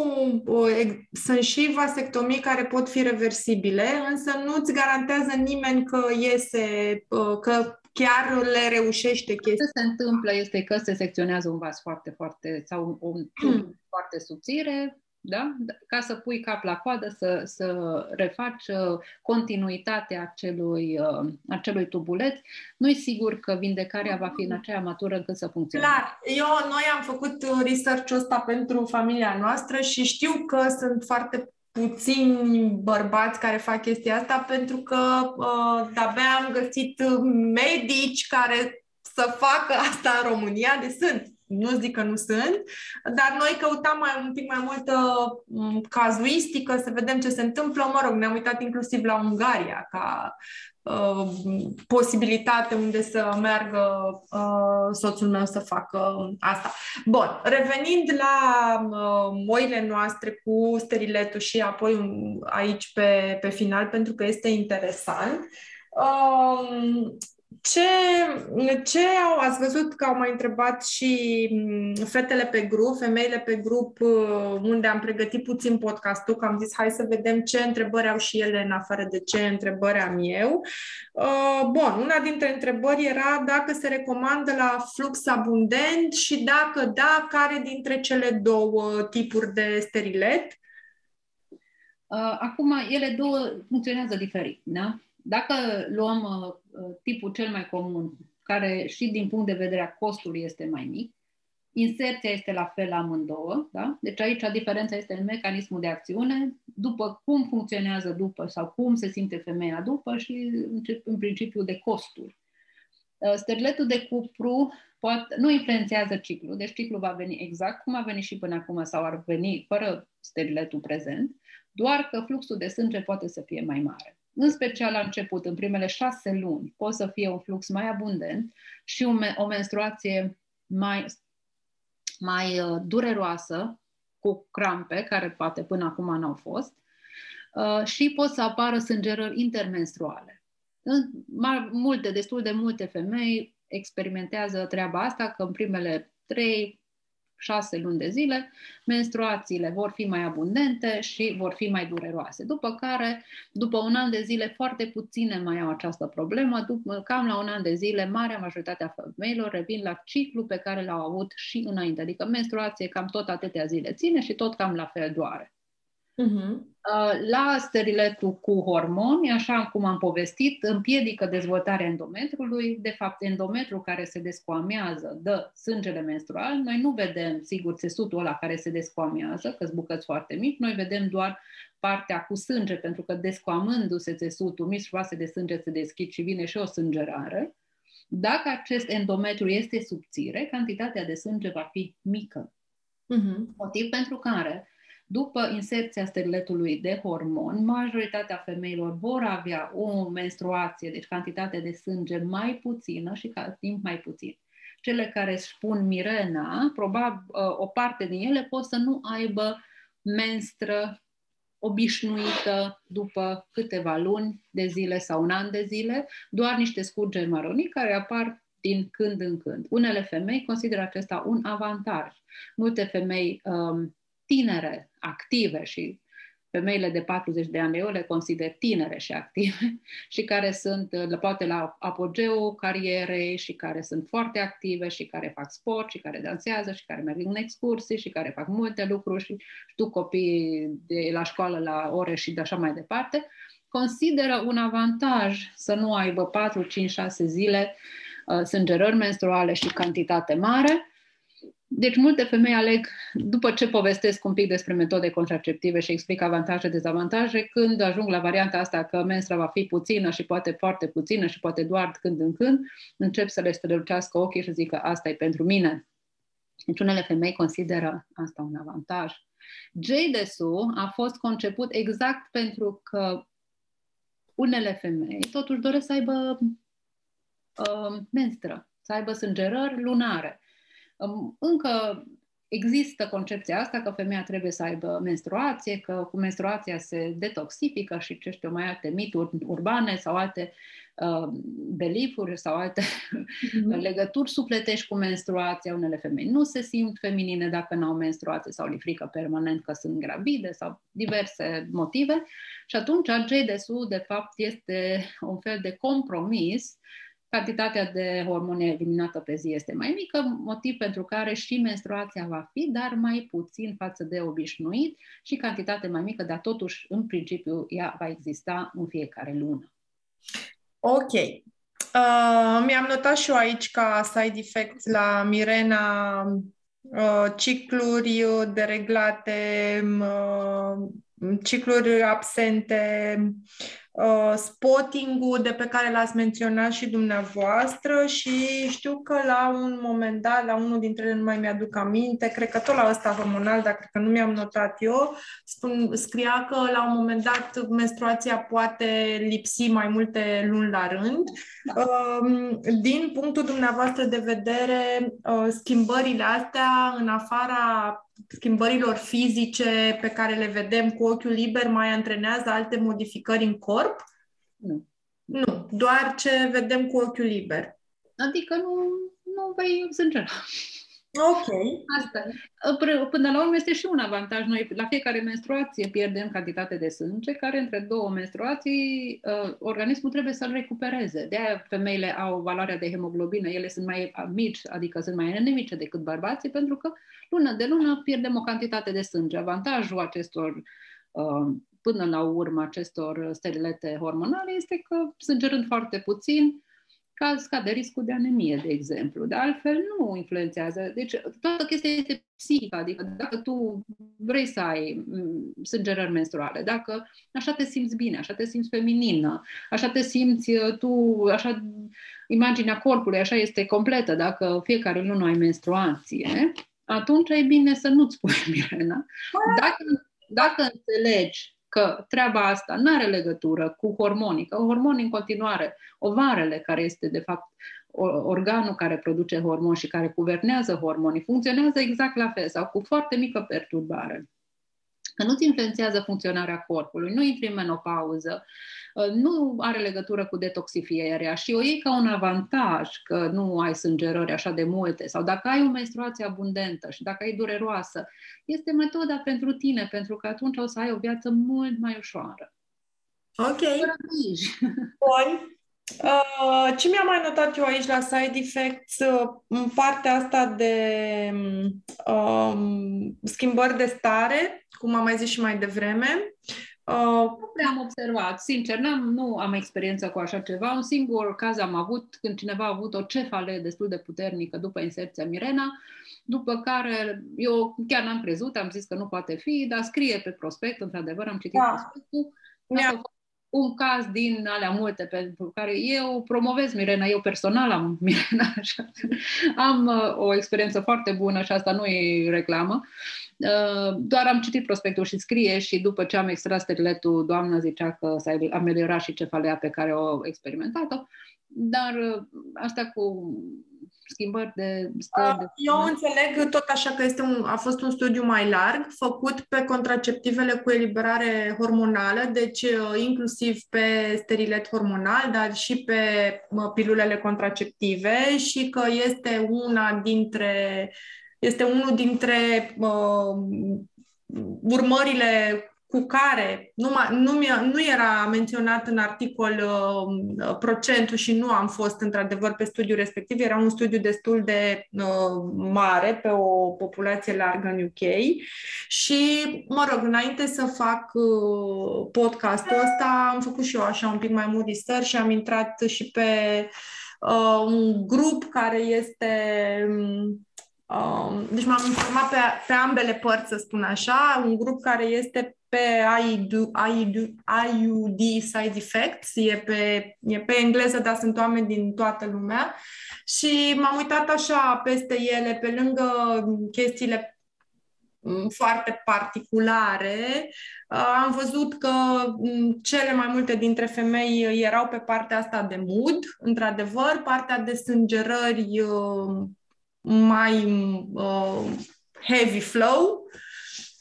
sunt și vasectomii care pot fi reversibile, însă nu-ți garantează nimeni că iese, că chiar le reușește chestia. Ce se întâmplă este că se secționează un vas foarte, foarte, sau un hmm. foarte subțire, da? ca să pui cap la coadă, să, să refaci uh, continuitatea acelui, uh, acelui tubuleț, nu-i sigur că vindecarea va fi în aceea matură încât să funcționeze. Clar. Eu, noi am făcut uh, research-ul ăsta pentru familia noastră și știu că sunt foarte puțini bărbați care fac chestia asta pentru că uh, de-abia am găsit medici care să facă asta în România, de sunt, nu zic că nu sunt, dar noi căutam mai, un pic mai multă um, cazuistică, să vedem ce se întâmplă. Mă rog, ne-am uitat inclusiv la Ungaria ca uh, posibilitate unde să meargă uh, soțul meu să facă asta. Bun, revenind la uh, oile noastre cu steriletul și apoi um, aici pe, pe final, pentru că este interesant. Uh, ce, ce au, ați văzut că au mai întrebat și mm, fetele pe grup, femeile pe grup, uh, unde am pregătit puțin podcastul, că am zis hai să vedem ce întrebări au și ele în afară de ce întrebări am eu. Uh, bun, una dintre întrebări era dacă se recomandă la flux abundent și dacă da, care dintre cele două tipuri de sterilet? Uh, acum, ele două funcționează diferit, da? Dacă luăm uh, tipul cel mai comun, care și din punct de vedere a costului este mai mic, inserția este la fel la amândouă, da? deci aici diferența este în mecanismul de acțiune, după cum funcționează după sau cum se simte femeia după și în principiu de costuri. Uh, Sterletul de cupru poate, nu influențează ciclul, deci ciclul va veni exact cum a venit și până acum sau ar veni fără steriletul prezent, doar că fluxul de sânge poate să fie mai mare în special la început, în primele șase luni, poate să fie un flux mai abundent și o menstruație mai, mai uh, dureroasă, cu crampe, care poate până acum n-au fost, uh, și pot să apară sângerări intermenstruale. Multe, destul de multe femei experimentează treaba asta, că în primele trei șase luni de zile, menstruațiile vor fi mai abundente și vor fi mai dureroase. După care, după un an de zile, foarte puține mai au această problemă, după, cam la un an de zile, marea majoritate a femeilor revin la ciclu pe care l-au avut și înainte, adică menstruație cam tot atâtea zile ține și tot cam la fel doare. Uh-huh. La steriletul cu hormoni, așa cum am povestit, împiedică dezvoltarea endometrului. De fapt, endometrul care se descoamează dă sângele menstrual. Noi nu vedem, sigur, țesutul ăla care se descoamează, că bucăți foarte mici, noi vedem doar partea cu sânge, pentru că descoamându-se țesutul, mici vase de sânge se deschid și vine și o sângerare. Dacă acest endometru este subțire, cantitatea de sânge va fi mică. Uh-huh. Motiv pentru care, după inserția steriletului de hormon, majoritatea femeilor vor avea o menstruație, deci cantitate de sânge mai puțină și ca timp mai puțin. Cele care își pun mirena, probabil o parte din ele pot să nu aibă menstră obișnuită după câteva luni de zile sau un an de zile, doar niște scurgeri maronii care apar din când în când. Unele femei consideră acesta un avantaj. Multe femei um, tinere, active și femeile de 40 de ani, eu le consider tinere și active și care sunt poate la apogeu carierei și care sunt foarte active și care fac sport și care dansează și care merg în excursii și care fac multe lucruri și știu copiii de la școală la ore și de așa mai departe, consideră un avantaj să nu aibă 4, 5, 6 zile uh, sângerări menstruale și cantitate mare, deci multe femei aleg, după ce povestesc un pic despre metode contraceptive și explic avantaje, dezavantaje, când ajung la varianta asta că menstra va fi puțină și poate foarte puțină și poate doar când în când, încep să le strălucească ochii și zic că asta e pentru mine. Deci unele femei consideră asta un avantaj. JDSU a fost conceput exact pentru că unele femei totuși doresc să aibă uh, menstră, să aibă sângerări lunare. Încă există concepția asta că femeia trebuie să aibă menstruație, că cu menstruația se detoxifică și ce știu, mai alte mituri urbane sau alte uh, belifuri sau alte mm-hmm. legături supletești cu menstruația. Unele femei nu se simt feminine dacă nu au menstruație sau li frică permanent că sunt gravide sau diverse motive. Și atunci GDSU de fapt este un fel de compromis cantitatea de hormone eliminată pe zi este mai mică, motiv pentru care și menstruația va fi, dar mai puțin față de obișnuit și cantitate mai mică, dar totuși, în principiu, ea va exista în fiecare lună. Ok. Uh, mi-am notat și eu aici ca side effects la Mirena uh, cicluri dereglate, uh, cicluri absente, uh, spotting-ul de pe care l-ați menționat și dumneavoastră și știu că la un moment dat, la unul dintre ele nu mai mi-aduc aminte, cred că tot la ăsta hormonal, dar cred că nu mi-am notat eu, spun, scria că la un moment dat menstruația poate lipsi mai multe luni la rând. Da. Uh, din punctul dumneavoastră de vedere, uh, schimbările astea în afara schimbărilor fizice pe care le vedem cu ochiul liber mai antrenează alte modificări în corp? Nu. Nu, doar ce vedem cu ochiul liber. Adică nu, nu vei sângera. Ok. Asta. Până la urmă este și un avantaj. Noi la fiecare menstruație pierdem cantitate de sânge, care între două menstruații uh, organismul trebuie să-l recupereze. De aia femeile au valoarea de hemoglobină, ele sunt mai mici, adică sunt mai anemice decât bărbații, pentru că lună de lună pierdem o cantitate de sânge. Avantajul acestor uh, până la urmă acestor sterilete hormonale este că sângerând foarte puțin, ca scade riscul de anemie, de exemplu. De altfel, nu influențează. Deci, toată chestia este psihică, adică dacă tu vrei să ai mm, sângerări menstruale, dacă așa te simți bine, așa te simți feminină, așa te simți uh, tu, așa imaginea corpului, așa este completă, dacă fiecare lună ai menstruație, atunci e bine să nu-ți pui Mirena. Dacă, dacă înțelegi că treaba asta nu are legătură cu hormonii, că hormonii în continuare, ovarele, care este de fapt organul care produce hormoni și care guvernează hormonii, funcționează exact la fel sau cu foarte mică perturbare că nu-ți influențează funcționarea corpului, nu intri în menopauză, uh, nu are legătură cu detoxifierea și o iei ca un avantaj că nu ai sângerări așa de multe sau dacă ai o menstruație abundentă și dacă ai dureroasă, este metoda pentru tine, pentru că atunci o să ai o viață mult mai ușoară. Ok. Bun. Uh, ce mi-am mai notat eu aici la side effects, uh, în partea asta de um, schimbări de stare cum am mai zis și mai devreme. Uh, nu prea am observat, sincer, n-am, nu am experiență cu așa ceva. Un singur caz am avut când cineva a avut o cefale destul de puternică după inserția Mirena, după care eu chiar n-am crezut, am zis că nu poate fi, dar scrie pe prospect, într-adevăr, am citit da. prospectul. Mi-a un caz din alea multe pentru care eu promovez Mirena, eu personal am Mirena, așa. am uh, o experiență foarte bună și asta nu e reclamă. Uh, doar am citit prospectul și scrie și după ce am extras steriletul, doamna zicea că s-a ameliorat și cefalea pe care o experimentat-o, dar uh, asta cu schimbări de stări. De... Eu înțeleg tot așa că este un, a fost un studiu mai larg, făcut pe contraceptivele cu eliberare hormonală, deci uh, inclusiv pe sterilet hormonal, dar și pe pilulele contraceptive și că este una dintre este unul dintre uh, urmările cu care nu, nu, nu era menționat în articol uh, procentul și nu am fost într-adevăr pe studiul respectiv, era un studiu destul de uh, mare pe o populație largă în UK și, mă rog, înainte să fac uh, podcastul ăsta, am făcut și eu așa un pic mai mult research și am intrat și pe uh, un grup care este Um, deci m-am informat pe, pe ambele părți, să spun așa, un grup care este pe IUD, IUD, IUD side effects, e pe, e pe engleză, dar sunt oameni din toată lumea. Și m-am uitat așa peste ele, pe lângă chestiile mm, foarte particulare, uh, am văzut că mm, cele mai multe dintre femei erau pe partea asta de mood, într-adevăr, partea de sângerări uh, mai uh, heavy flow.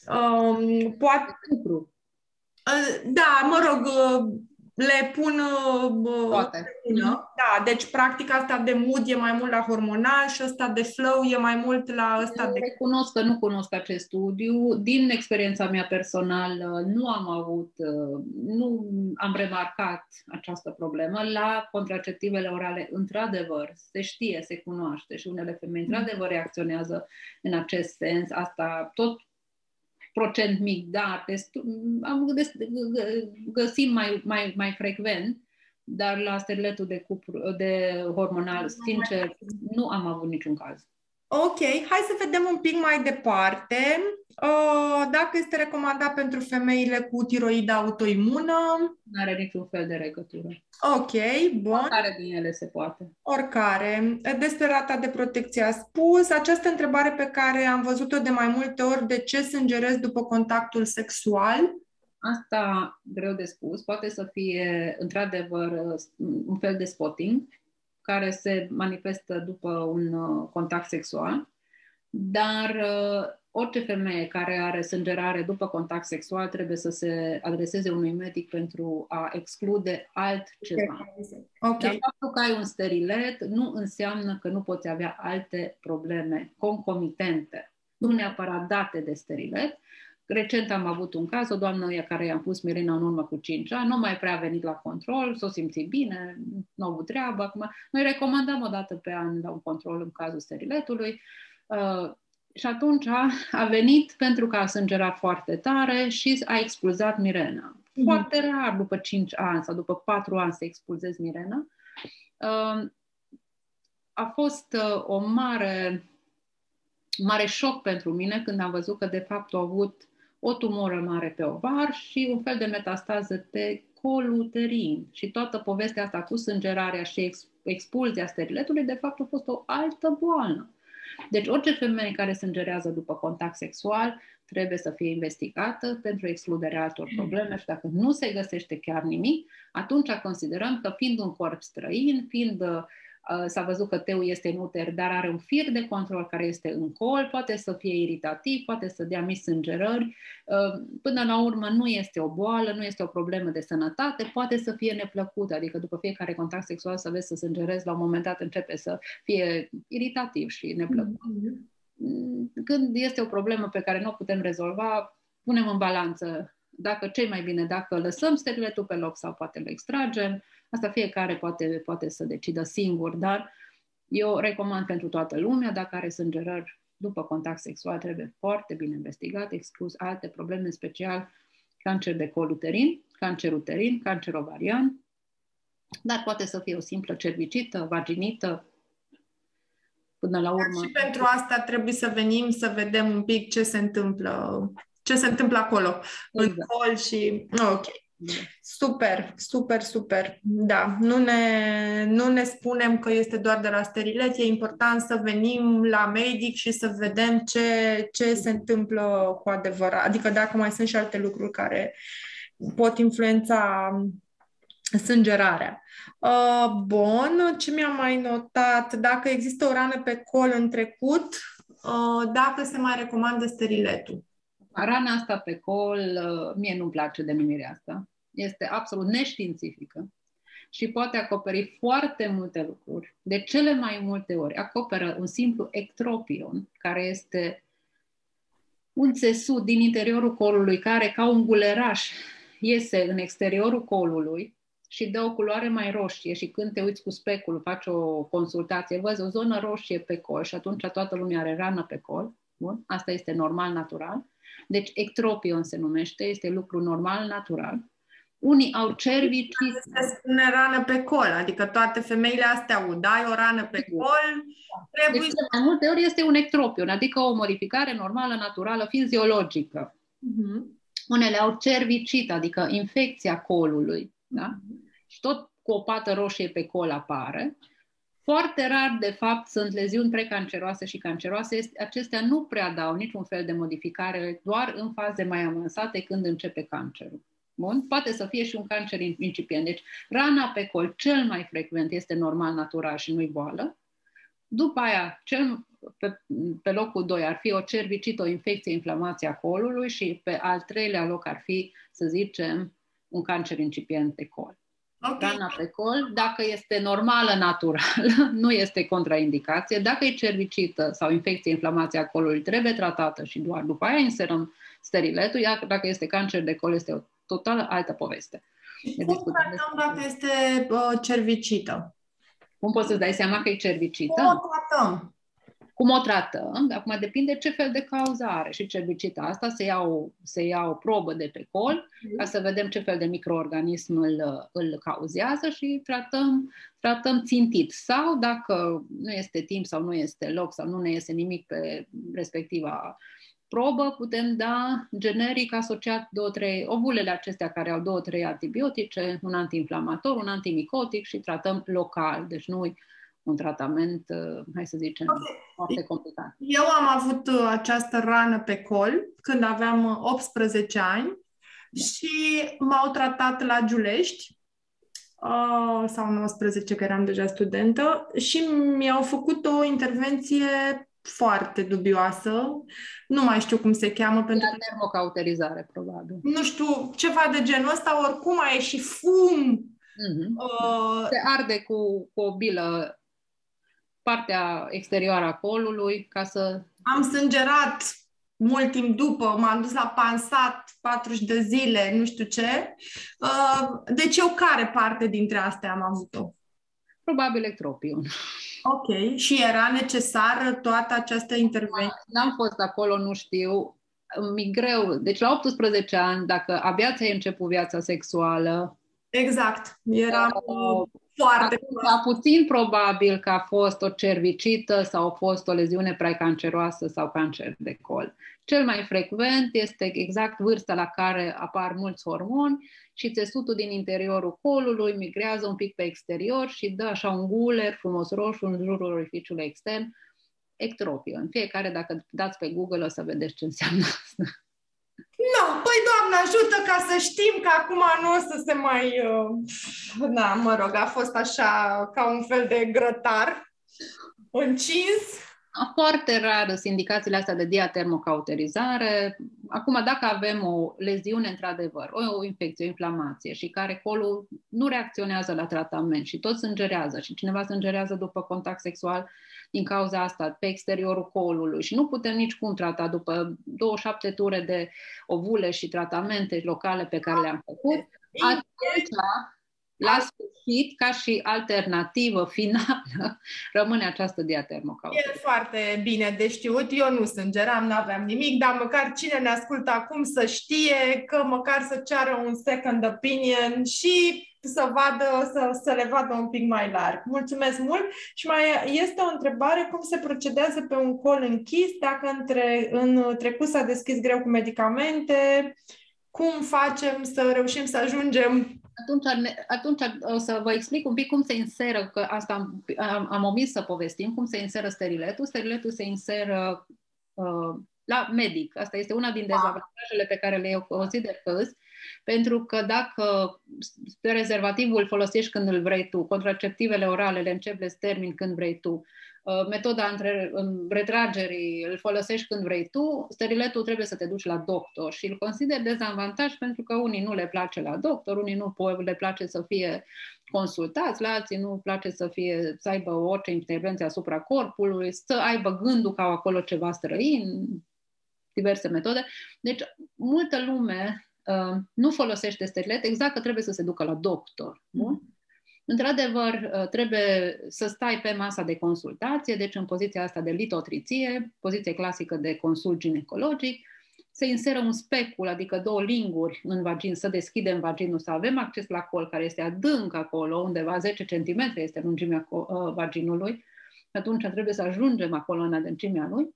Um, poate... Uh, da, mă rog, uh, le pun... Uh, Poate. Pună. Da, deci practica asta de mood e mai mult la hormonal și asta de flow e mai mult la ăsta Eu de... Recunosc că nu cunosc acest studiu. Din experiența mea personală nu am avut, uh, nu am remarcat această problemă. La contraceptivele orale, într-adevăr, se știe, se cunoaște și unele femei, într-adevăr, reacționează în acest sens. Asta tot procent mic, dar destul, am găsit mai, mai, mai frecvent, dar la steriletul de, cupru, de hormonal, sincer, nu am avut niciun caz. Ok, hai să vedem un pic mai departe. Uh, dacă este recomandat pentru femeile cu tiroidă autoimună? Nu are niciun fel de legătură. Ok, bun. Oricare din ele se poate. Oricare. Despre rata de protecție a spus. Această întrebare pe care am văzut-o de mai multe ori, de ce sângerez după contactul sexual? Asta greu de spus. Poate să fie, într-adevăr, un fel de spotting care se manifestă după un uh, contact sexual, dar uh, orice femeie care are sângerare după contact sexual trebuie să se adreseze unui medic pentru a exclude altceva. Okay. Dar faptul că ai un sterilet nu înseamnă că nu poți avea alte probleme concomitente, nu neapărat date de sterilet, Recent am avut un caz, o doamnă care i-am pus Mirina în urmă cu 5 ani, nu mai prea a venit la control, s-o simți bine, nu a avut treabă. Acum, noi recomandăm o dată pe an la un control în cazul steriletului. Uh, și atunci a, a venit pentru că a sângerat foarte tare și a expulzat Mirena. Mm-hmm. Foarte rar după 5 ani sau după 4 ani să expulzezi Mirena. Uh, a fost uh, o mare, mare șoc pentru mine când am văzut că de fapt a avut o tumoră mare pe ovar și un fel de metastază pe coluterin. Și toată povestea asta cu sângerarea și ex- expulzia steriletului, de fapt, a fost o altă boală. Deci orice femeie care sângerează după contact sexual trebuie să fie investigată pentru excluderea altor probleme și dacă nu se găsește chiar nimic, atunci considerăm că fiind un corp străin, fiind uh, Uh, s-a văzut că teu este în uter, dar are un fir de control care este în col, poate să fie iritativ, poate să dea mici sângerări. Uh, până la urmă nu este o boală, nu este o problemă de sănătate, poate să fie neplăcută, adică după fiecare contact sexual să vezi să sângerezi, la un moment dat începe să fie iritativ și neplăcut. Mm-hmm. Când este o problemă pe care nu o putem rezolva, punem în balanță dacă ce mai bine, dacă lăsăm steriletul pe loc sau poate îl extragem, asta fiecare poate, poate să decidă singur, dar eu recomand pentru toată lumea, dacă are sângerări după contact sexual trebuie foarte bine investigat, exclus alte probleme, în special cancer de col uterin, cancer uterin, cancer ovarian, dar poate să fie o simplă cervicită, vaginită, până la urmă. Și pentru asta trebuie să venim să vedem un pic ce se întâmplă, ce se întâmplă acolo, exact. în col și... Ok. Super, super, super. Da, nu ne, nu ne spunem că este doar de la sterilet, e important să venim la medic și să vedem ce, ce se întâmplă cu adevărat. Adică dacă mai sunt și alte lucruri care pot influența sângerarea. Uh, bun, ce mi-am mai notat? Dacă există o rană pe col în trecut, uh, dacă se mai recomandă steriletul. Rana asta pe col, uh, mie nu-mi place denumirea asta. Este absolut neștiințifică și poate acoperi foarte multe lucruri. De cele mai multe ori acoperă un simplu ectropion, care este un țesut din interiorul colului care, ca un guleraș, iese în exteriorul colului și dă o culoare mai roșie și când te uiți cu specul, faci o consultație, văzi o zonă roșie pe col și atunci toată lumea are rană pe col. Bun? Asta este normal, natural. Deci ectropion se numește, este lucru normal, natural. Unii au cervicită. Se spune rană pe col, adică toate femeile astea aud, ai o rană pe col, trebuie... Deci, mai multe ori este un ectropion, adică o modificare normală, naturală, fiziologică. Uh-huh. Unele au cervicită, adică infecția colului, da? Uh-huh. Și tot cu o pată roșie pe col apare. Foarte rar, de fapt, sunt leziuni precanceroase și canceroase. Acestea nu prea dau niciun fel de modificare, doar în faze mai avansate când începe cancerul. Bun? Poate să fie și un cancer incipient. Deci, rana pe col cel mai frecvent este normal, natural și nu-i boală. După aia, cel, pe, pe locul 2 ar fi o cervicită, o infecție, inflamația colului și pe al treilea loc ar fi, să zicem, un cancer incipient de col. Okay. Rana pe col, dacă este normală, naturală, nu este contraindicație. Dacă e cervicită sau infecție, inflamația colului, trebuie tratată și doar după aia inserăm steriletul, iar dacă este cancer de col, este o total altă poveste. Cum tratăm dacă este uh, cervicită? Cum poți să-ți dai seama că e cervicită? Cum o tratăm? Cum o tratăm? Acum depinde ce fel de cauză are. Și cervicita asta se ia o, se ia o probă de pe col mm. ca să vedem ce fel de microorganism îl, îl cauzează și tratăm, tratăm țintit. Sau dacă nu este timp sau nu este loc sau nu ne iese nimic pe respectiva probă putem da generic asociat două, trei, ovulele acestea care au două, trei antibiotice, un antiinflamator, un antimicotic și tratăm local, deci nu un tratament, uh, hai să zicem, okay. foarte complicat. Eu am avut uh, această rană pe col când aveam 18 uh, ani da. și m-au tratat la Giulești, uh, sau 19, că eram deja studentă, și mi-au făcut o intervenție foarte dubioasă. Nu mai știu cum se cheamă. Pentru că... termocauterizare, probabil. Nu știu, ceva de genul ăsta, oricum a ieșit fum. Mm-hmm. Uh... Se arde cu, cu o bilă partea exterioară a colului ca să... Am sângerat mult timp după, m-am dus la pansat 40 de zile, nu știu ce. Uh, deci eu care parte dintre astea am avut-o? Probabil ectropion. Ok. Și era necesară toată această intervenție? N-am fost acolo, nu știu. Mi greu. Deci la 18 ani, dacă abia ți-ai început viața sexuală... Exact. Era uh, foarte... A puțin probabil că a fost o cervicită sau a fost o leziune precanceroasă sau cancer de col. Cel mai frecvent este exact vârsta la care apar mulți hormoni și țesutul din interiorul colului migrează un pic pe exterior și dă așa un guler frumos roșu în jurul orificiului extern, ectropion. Fiecare, dacă dați pe Google, o să vedeți ce înseamnă asta. Nu, păi Doamne ajută ca să știm că acum nu o să se mai... Uh, da, mă rog, a fost așa ca un fel de grătar încins foarte rar sunt indicațiile astea de diatermocauterizare. Acum, dacă avem o leziune, într-adevăr, o, o infecție, o inflamație și care colul nu reacționează la tratament și tot sângerează și cineva sângerează după contact sexual din cauza asta pe exteriorul colului și nu putem nici cum trata după 27 ture de ovule și tratamente locale pe care le-am făcut, atunci La sfârșit, ca și alternativă finală, rămâne această diatermocauterie. E foarte bine de știut. Eu nu sângeram, nu aveam nimic, dar măcar cine ne ascultă acum să știe că măcar să ceară un second opinion și să, vadă, să, să le vadă un pic mai larg. Mulțumesc mult și mai este o întrebare, cum se procedează pe un col închis, dacă între, în trecut s-a deschis greu cu medicamente, cum facem să reușim să ajungem atunci, atunci o să vă explic un pic cum se inseră, că asta am, am, am omis să povestim, cum se inseră steriletul. Steriletul se inseră uh, la medic. Asta este una din dezavantajele pe care le eu consider că pentru că dacă rezervativul folosești când îl vrei tu, contraceptivele orale le începi, le termin când vrei tu, uh, metoda între, retragerii îl folosești când vrei tu, steriletul trebuie să te duci la doctor și îl consider dezavantaj pentru că unii nu le place la doctor, unii nu le place să fie consultați, la alții nu place să fie, să aibă orice intervenție asupra corpului, să aibă gândul că au acolo ceva străin, diverse metode. Deci, multă lume uh, nu folosește sterilet exact că trebuie să se ducă la doctor. Bun? Într-adevăr, uh, trebuie să stai pe masa de consultație, deci în poziția asta de litotriție, poziție clasică de consult ginecologic, să inseră un specul, adică două linguri în vagin, să deschidem vaginul, să avem acces la col care este adânc acolo, undeva 10 cm este lungimea uh, vaginului, atunci trebuie să ajungem acolo în adâncimea lui.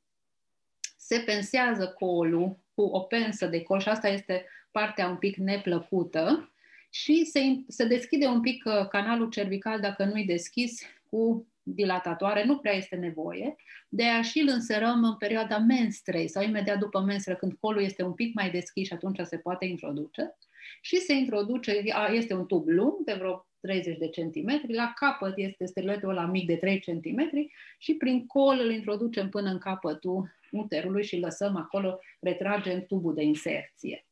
Se pensează colul cu o pensă de col și asta este partea un pic neplăcută. Și se, se deschide un pic uh, canalul cervical dacă nu-i deschis cu dilatatoare, nu prea este nevoie, de a și îl înserăm în perioada menstrei sau imediat după menstră, când colul este un pic mai deschis și atunci se poate introduce. Și se introduce, este un tub lung de vreo 30 de centimetri, la capăt este steriletul ăla mic de 3 centimetri și prin col îl introducem până în capătul uterului și lăsăm acolo, retragem tubul de inserție.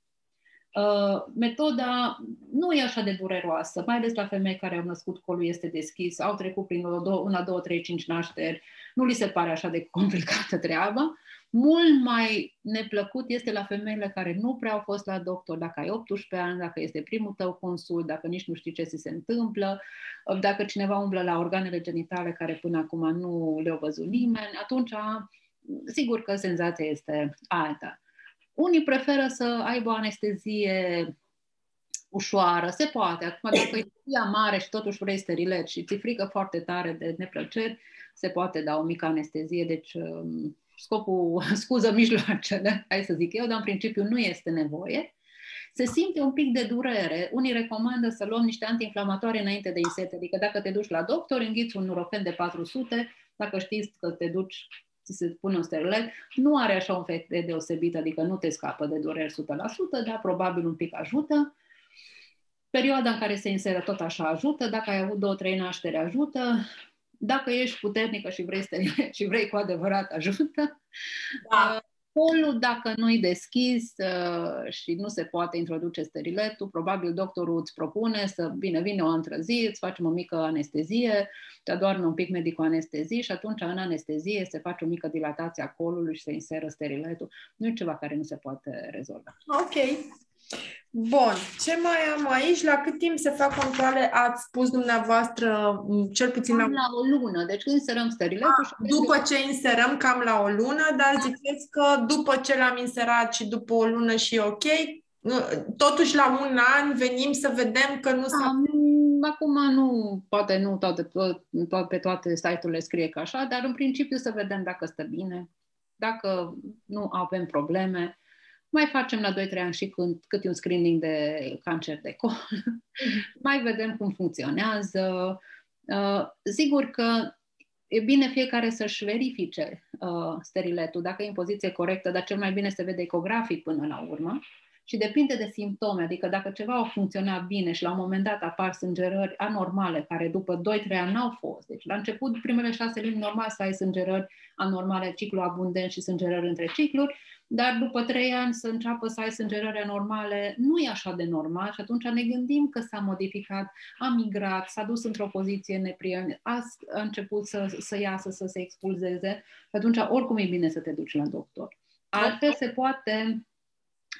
Uh, metoda nu e așa de dureroasă, mai ales la femei care au născut colul este deschis, au trecut prin una, două, trei, cinci nașteri, nu li se pare așa de complicată treaba. Mult mai neplăcut este la femeile care nu prea au fost la doctor, dacă ai 18 ani, dacă este primul tău consult, dacă nici nu știi ce ți se întâmplă, dacă cineva umblă la organele genitale care până acum nu le-au văzut nimeni, atunci sigur că senzația este alta. Unii preferă să aibă o anestezie ușoară, se poate. Acum, dacă e ea mare și totuși vrei sterilet și ți frică foarte tare de neplăceri, se poate da o mică anestezie, deci um, scopul scuză mijloacele, hai să zic eu, dar în principiu nu este nevoie. Se simte un pic de durere. Unii recomandă să luăm niște antiinflamatoare înainte de inserte, adică dacă te duci la doctor, înghiți un nurofen de 400, dacă știți că te duci ți se pune un sterilet, nu are așa un efect de deosebit, adică nu te scapă de dureri 100%, dar probabil un pic ajută. Perioada în care se inseră tot așa ajută, dacă ai avut două, trei nașteri ajută, dacă ești puternică și vrei, sterilet, și vrei cu adevărat ajută. Da. Polul, dacă nu-i deschis uh, și nu se poate introduce steriletul, probabil doctorul îți propune să, bine, vine o altă zi, îți facem o mică anestezie, te adorme un pic medicul anestezie și atunci în anestezie se face o mică dilatație a colului și se inseră steriletul. Nu e ceva care nu se poate rezolva. Ok. Bun, ce mai am aici? La cât timp se fac controle? Ați spus dumneavoastră, cel puțin la... la o lună, deci când inserăm steriletul... și după ce inserăm, cam la o lună, dar da. ziceți că după ce l-am inserat și după o lună și ok, totuși la un an venim să vedem că nu s-a... Acum nu, poate nu toate, toate, pe toate site-urile scrie ca așa, dar în principiu să vedem dacă stă bine, dacă nu avem probleme mai facem la 2-3 ani și când, cât un screening de cancer de col, mm-hmm. mai vedem cum funcționează. Uh, sigur că e bine fiecare să-și verifice uh, steriletul, dacă e în poziție corectă, dar cel mai bine se vede ecografic până la urmă și depinde de simptome, adică dacă ceva a funcționat bine și la un moment dat apar sângerări anormale, care după 2-3 ani n-au fost, deci la început, primele șase luni, normal să ai sângerări anormale, ciclu abundent și sângerări între cicluri, dar după trei ani să înceapă să ai sângerări anormale, nu e așa de normal și atunci ne gândim că s-a modificat, a migrat, s-a dus într-o poziție neprietenă, a, a început să, să iasă, să se expulzeze și atunci oricum e bine să te duci la doctor. Altfel se poate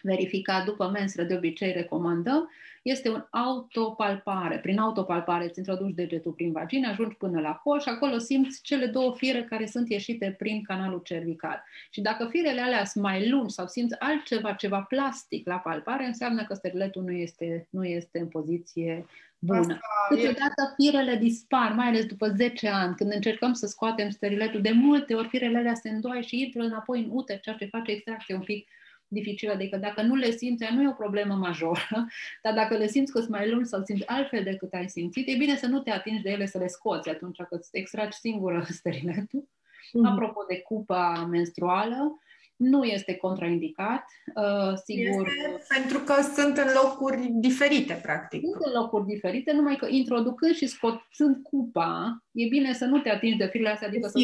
verifica după menstră, de obicei recomandăm, este un autopalpare. Prin autopalpare îți introduci degetul prin vagină, ajungi până la col și acolo simți cele două fire care sunt ieșite prin canalul cervical. Și dacă firele alea sunt mai lungi sau simți altceva, ceva plastic la palpare, înseamnă că steriletul nu este, nu este în poziție bună. Câteodată firele dispar, mai ales după 10 ani, când încercăm să scoatem steriletul, de multe ori firele alea se îndoaie și intră înapoi în uter, ceea ce face extracție un pic dificilă. Adică dacă nu le simți, nu e o problemă majoră, dar dacă le simți că sunt mai lungi sau simți altfel decât ai simțit, e bine să nu te atingi de ele, să le scoți atunci că îți extragi singură steriletul. Mm. Apropo de cupa menstruală, nu este contraindicat, uh, sigur. Este pentru că sunt în locuri diferite, practic. Sunt în locuri diferite, numai că introducând și scotând cupa, e bine să nu te atingi de firele astea, adică să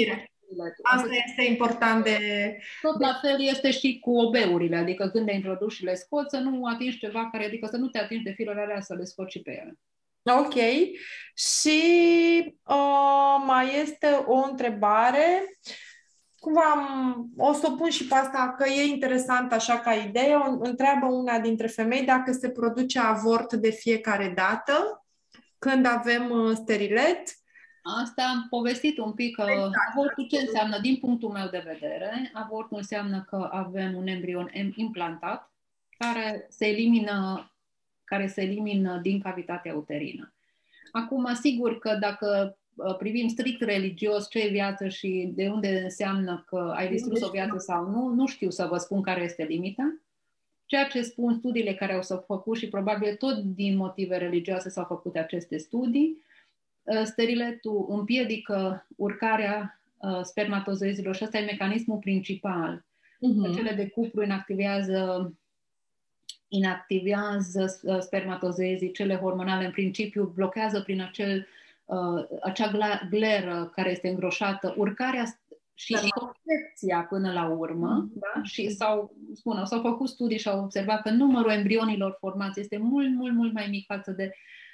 Asta este important de... Tot la fel este și cu obeurile, adică când le introduci și le scoți, să nu atingi ceva care, adică să nu te atingi de firele alea să le scoți și pe ele. Ok. Și uh, mai este o întrebare. Cumva o să o pun și pe asta, că e interesant așa ca idee. O, întreabă una dintre femei dacă se produce avort de fiecare dată când avem uh, sterilet Asta am povestit un pic. Exact. Avortul ce înseamnă, din punctul meu de vedere? Avortul înseamnă că avem un embrion implantat care se elimină, care se elimină din cavitatea uterină. Acum, sigur că dacă uh, privim strict religios ce e viață și de unde înseamnă că ai distrus o viață sau nu, nu știu să vă spun care este limita. Ceea ce spun studiile care au s-au făcut și probabil tot din motive religioase s-au făcut aceste studii, Uh, steriletul împiedică urcarea uh, spermatozoizilor și ăsta e mecanismul principal. Uh-huh. Cele de cupru inactivează inactivează uh, spermatozoizii, cele hormonale în principiu blochează prin acel, uh, acea gleră care este îngroșată urcarea și da. concepția până la urmă, mm-hmm. da? și s-au, spun, s-au făcut studii și au observat că numărul embrionilor formați este mult, mult, mult mai mic față de Uh,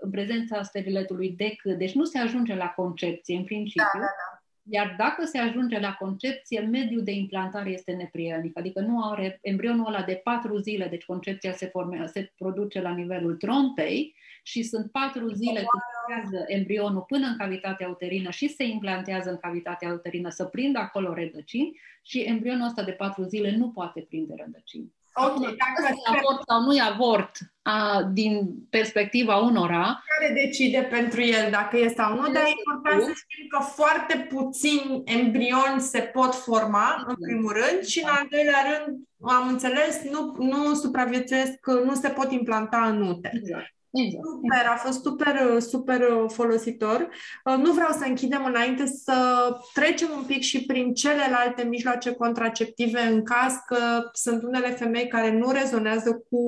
în prezența steriletului decât, deci nu se ajunge la concepție în principiu, da, da, da. Iar dacă se ajunge la concepție, mediul de implantare este neprielnic, adică nu are embrionul ăla de patru zile, deci concepția se, formează, se produce la nivelul trompei și sunt patru zile când creează embrionul până în cavitatea uterină și se implantează în cavitatea uterină să prindă acolo rădăcini și embrionul ăsta de patru zile nu poate prinde rădăcini. Ok, dacă e avort sau nu e avort a, din perspectiva unora. Care decide pentru el dacă e sau nu, dar e important să știm că foarte puțini embrioni se pot forma, în exact. primul rând, și în al doilea rând, am înțeles, nu, nu supraviețuiesc, nu se pot implanta în uter. Exact. Exact. Super, a fost super, super folositor. Uh, nu vreau să închidem înainte să trecem un pic și prin celelalte mijloace contraceptive în caz că sunt unele femei care nu rezonează cu,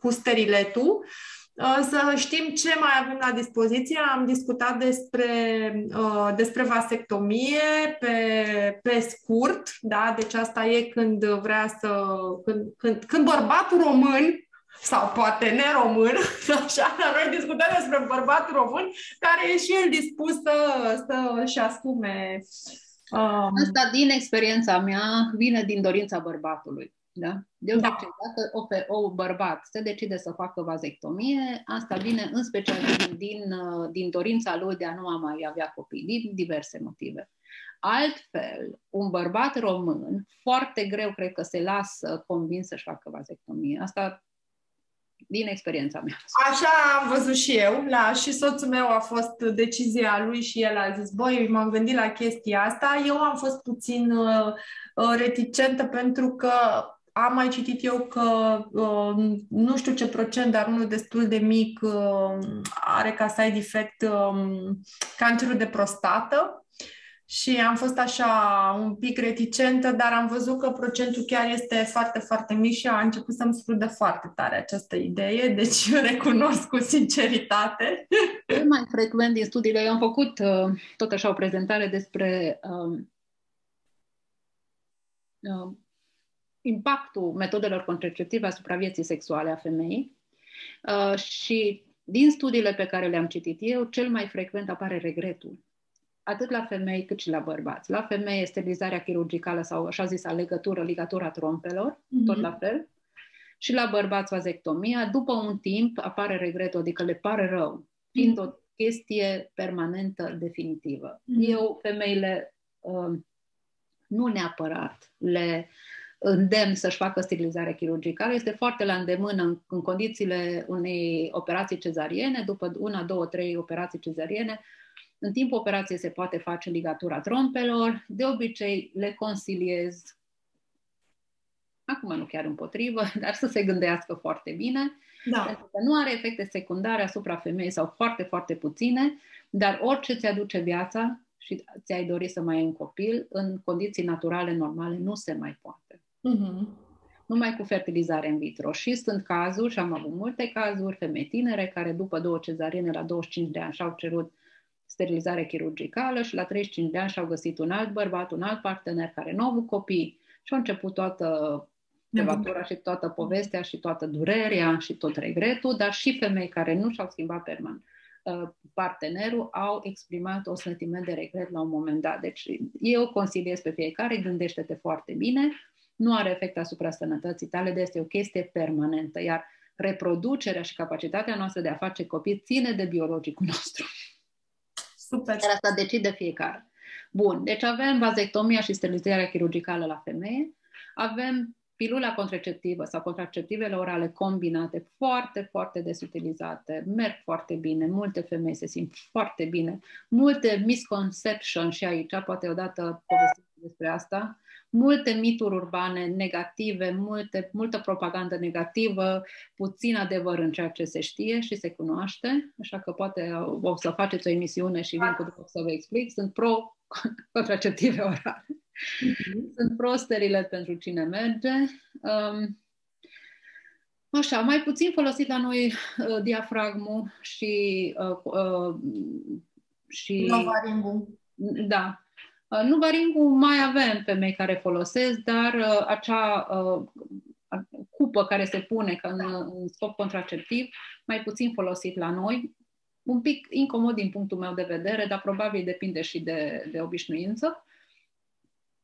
cu steriletul. Uh, să știm ce mai avem la dispoziție. Am discutat despre, uh, despre vasectomie pe, pe scurt, da? deci asta e când vrea să. când, când, când bărbatul român sau poate neromân, așa, noi discutăm despre bărbatul român, care e și el dispus să, să-și asume. Um... Asta, din experiența mea, vine din dorința bărbatului. Da? De da. dacă o, o bărbat se decide să facă vazectomie, asta vine în special din, din, din dorința lui de a nu a mai avea copii, din diverse motive. Altfel, un bărbat român, foarte greu cred că se lasă convins să-și facă vazectomie. Asta din experiența mea. Așa am văzut și eu, la, și soțul meu a fost decizia lui și el a zis, băi, m-am gândit la chestia asta. Eu am fost puțin uh, uh, reticentă pentru că am mai citit eu că uh, nu știu ce procent, dar unul destul de mic uh, are ca side effect uh, cancerul de prostată și am fost așa un pic reticentă, dar am văzut că procentul chiar este foarte, foarte mic și a început să-mi scrudă foarte tare această idee, deci recunosc cu sinceritate. Cel mai frecvent din studiile, eu am făcut uh, tot așa o prezentare despre uh, uh, impactul metodelor contraceptive asupra vieții sexuale a femeii uh, și din studiile pe care le-am citit eu, cel mai frecvent apare regretul atât la femei cât și la bărbați. La femei sterilizarea chirurgicală sau așa zisa legătură, ligatura trompelor, mm-hmm. tot la fel. Și la bărbați vazectomia, după un timp apare regretul, adică le pare rău, fiind o chestie permanentă, definitivă. Mm-hmm. Eu, femeile, uh, nu neapărat le îndemn să-și facă sterilizare chirurgicală, este foarte la îndemână în, în condițiile unei operații cezariene, după una, două, trei operații cezariene, în timpul operației se poate face ligatura trompelor, de obicei le consiliez, acum nu chiar împotrivă, dar să se gândească foarte bine, da. pentru că nu are efecte secundare asupra femeii sau foarte, foarte puține, dar orice ți aduce viața și ți-ai dori să mai ai un copil, în condiții naturale, normale, nu se mai poate. Uh-huh. Numai cu fertilizare in vitro. Și sunt cazuri, și am avut multe cazuri, femei tinere care după două cezariene la 25 de ani și-au cerut sterilizare chirurgicală și la 35 de ani și-au găsit un alt bărbat, un alt partener care nu au avut copii și au început toată devatura și toată povestea și toată durerea și tot regretul, dar și femei care nu și-au schimbat permanent uh, partenerul au exprimat o sentiment de regret la un moment dat. Deci eu consiliez pe fiecare, gândește-te foarte bine, nu are efect asupra sănătății tale, de este o chestie permanentă, iar reproducerea și capacitatea noastră de a face copii ține de biologicul nostru. Super. Iar asta decide fiecare. Bun, deci avem vazectomia și sterilizarea chirurgicală la femeie, avem pilula contraceptivă sau contraceptivele orale combinate, foarte, foarte des utilizate, merg foarte bine, multe femei se simt foarte bine, multe misconceptions și aici, poate odată povestim despre asta, multe mituri urbane negative, multe, multă propagandă negativă, puțin adevăr în ceea ce se știe și se cunoaște, așa că poate o să faceți o emisiune și vin cu după să vă explic. Sunt pro contraceptive orale. Mm-hmm. Sunt pro-sterile pentru cine merge. Um, Așa, mai puțin folosit la noi uh, diafragmul și uh, uh, și Novaringul. Da, Uh, nu varingul mai avem femei care folosesc, dar uh, acea uh, cupă care se pune în, în scop contraceptiv, mai puțin folosit la noi, un pic incomod din punctul meu de vedere, dar probabil depinde și de, de obișnuință.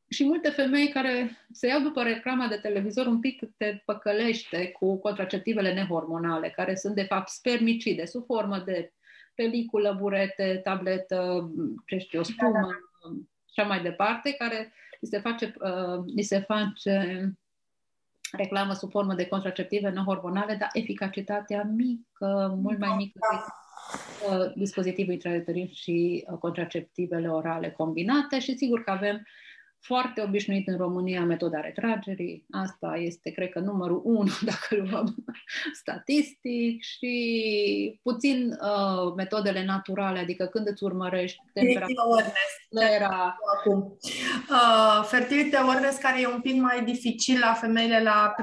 Și multe femei care se iau după reclama de televizor un pic te păcălește cu contraceptivele nehormonale, care sunt de fapt spermicide, sub formă de peliculă, burete, tabletă, ce știu, spumă, da, da așa mai departe, care li se face, uh, li se face reclamă sub formă de contraceptive non-hormonale, dar eficacitatea mică, mult mai mică decât uh, dispozitivul intrauterin și uh, contraceptivele orale combinate. Și sigur că avem foarte obișnuit în România metoda retragerii. Asta este, cred că, numărul unu, dacă luăm statistic, și puțin uh, metodele naturale, adică când îți urmărești temperatura, Acum. Uh, fertility awareness care e un pic mai dificil la femeile la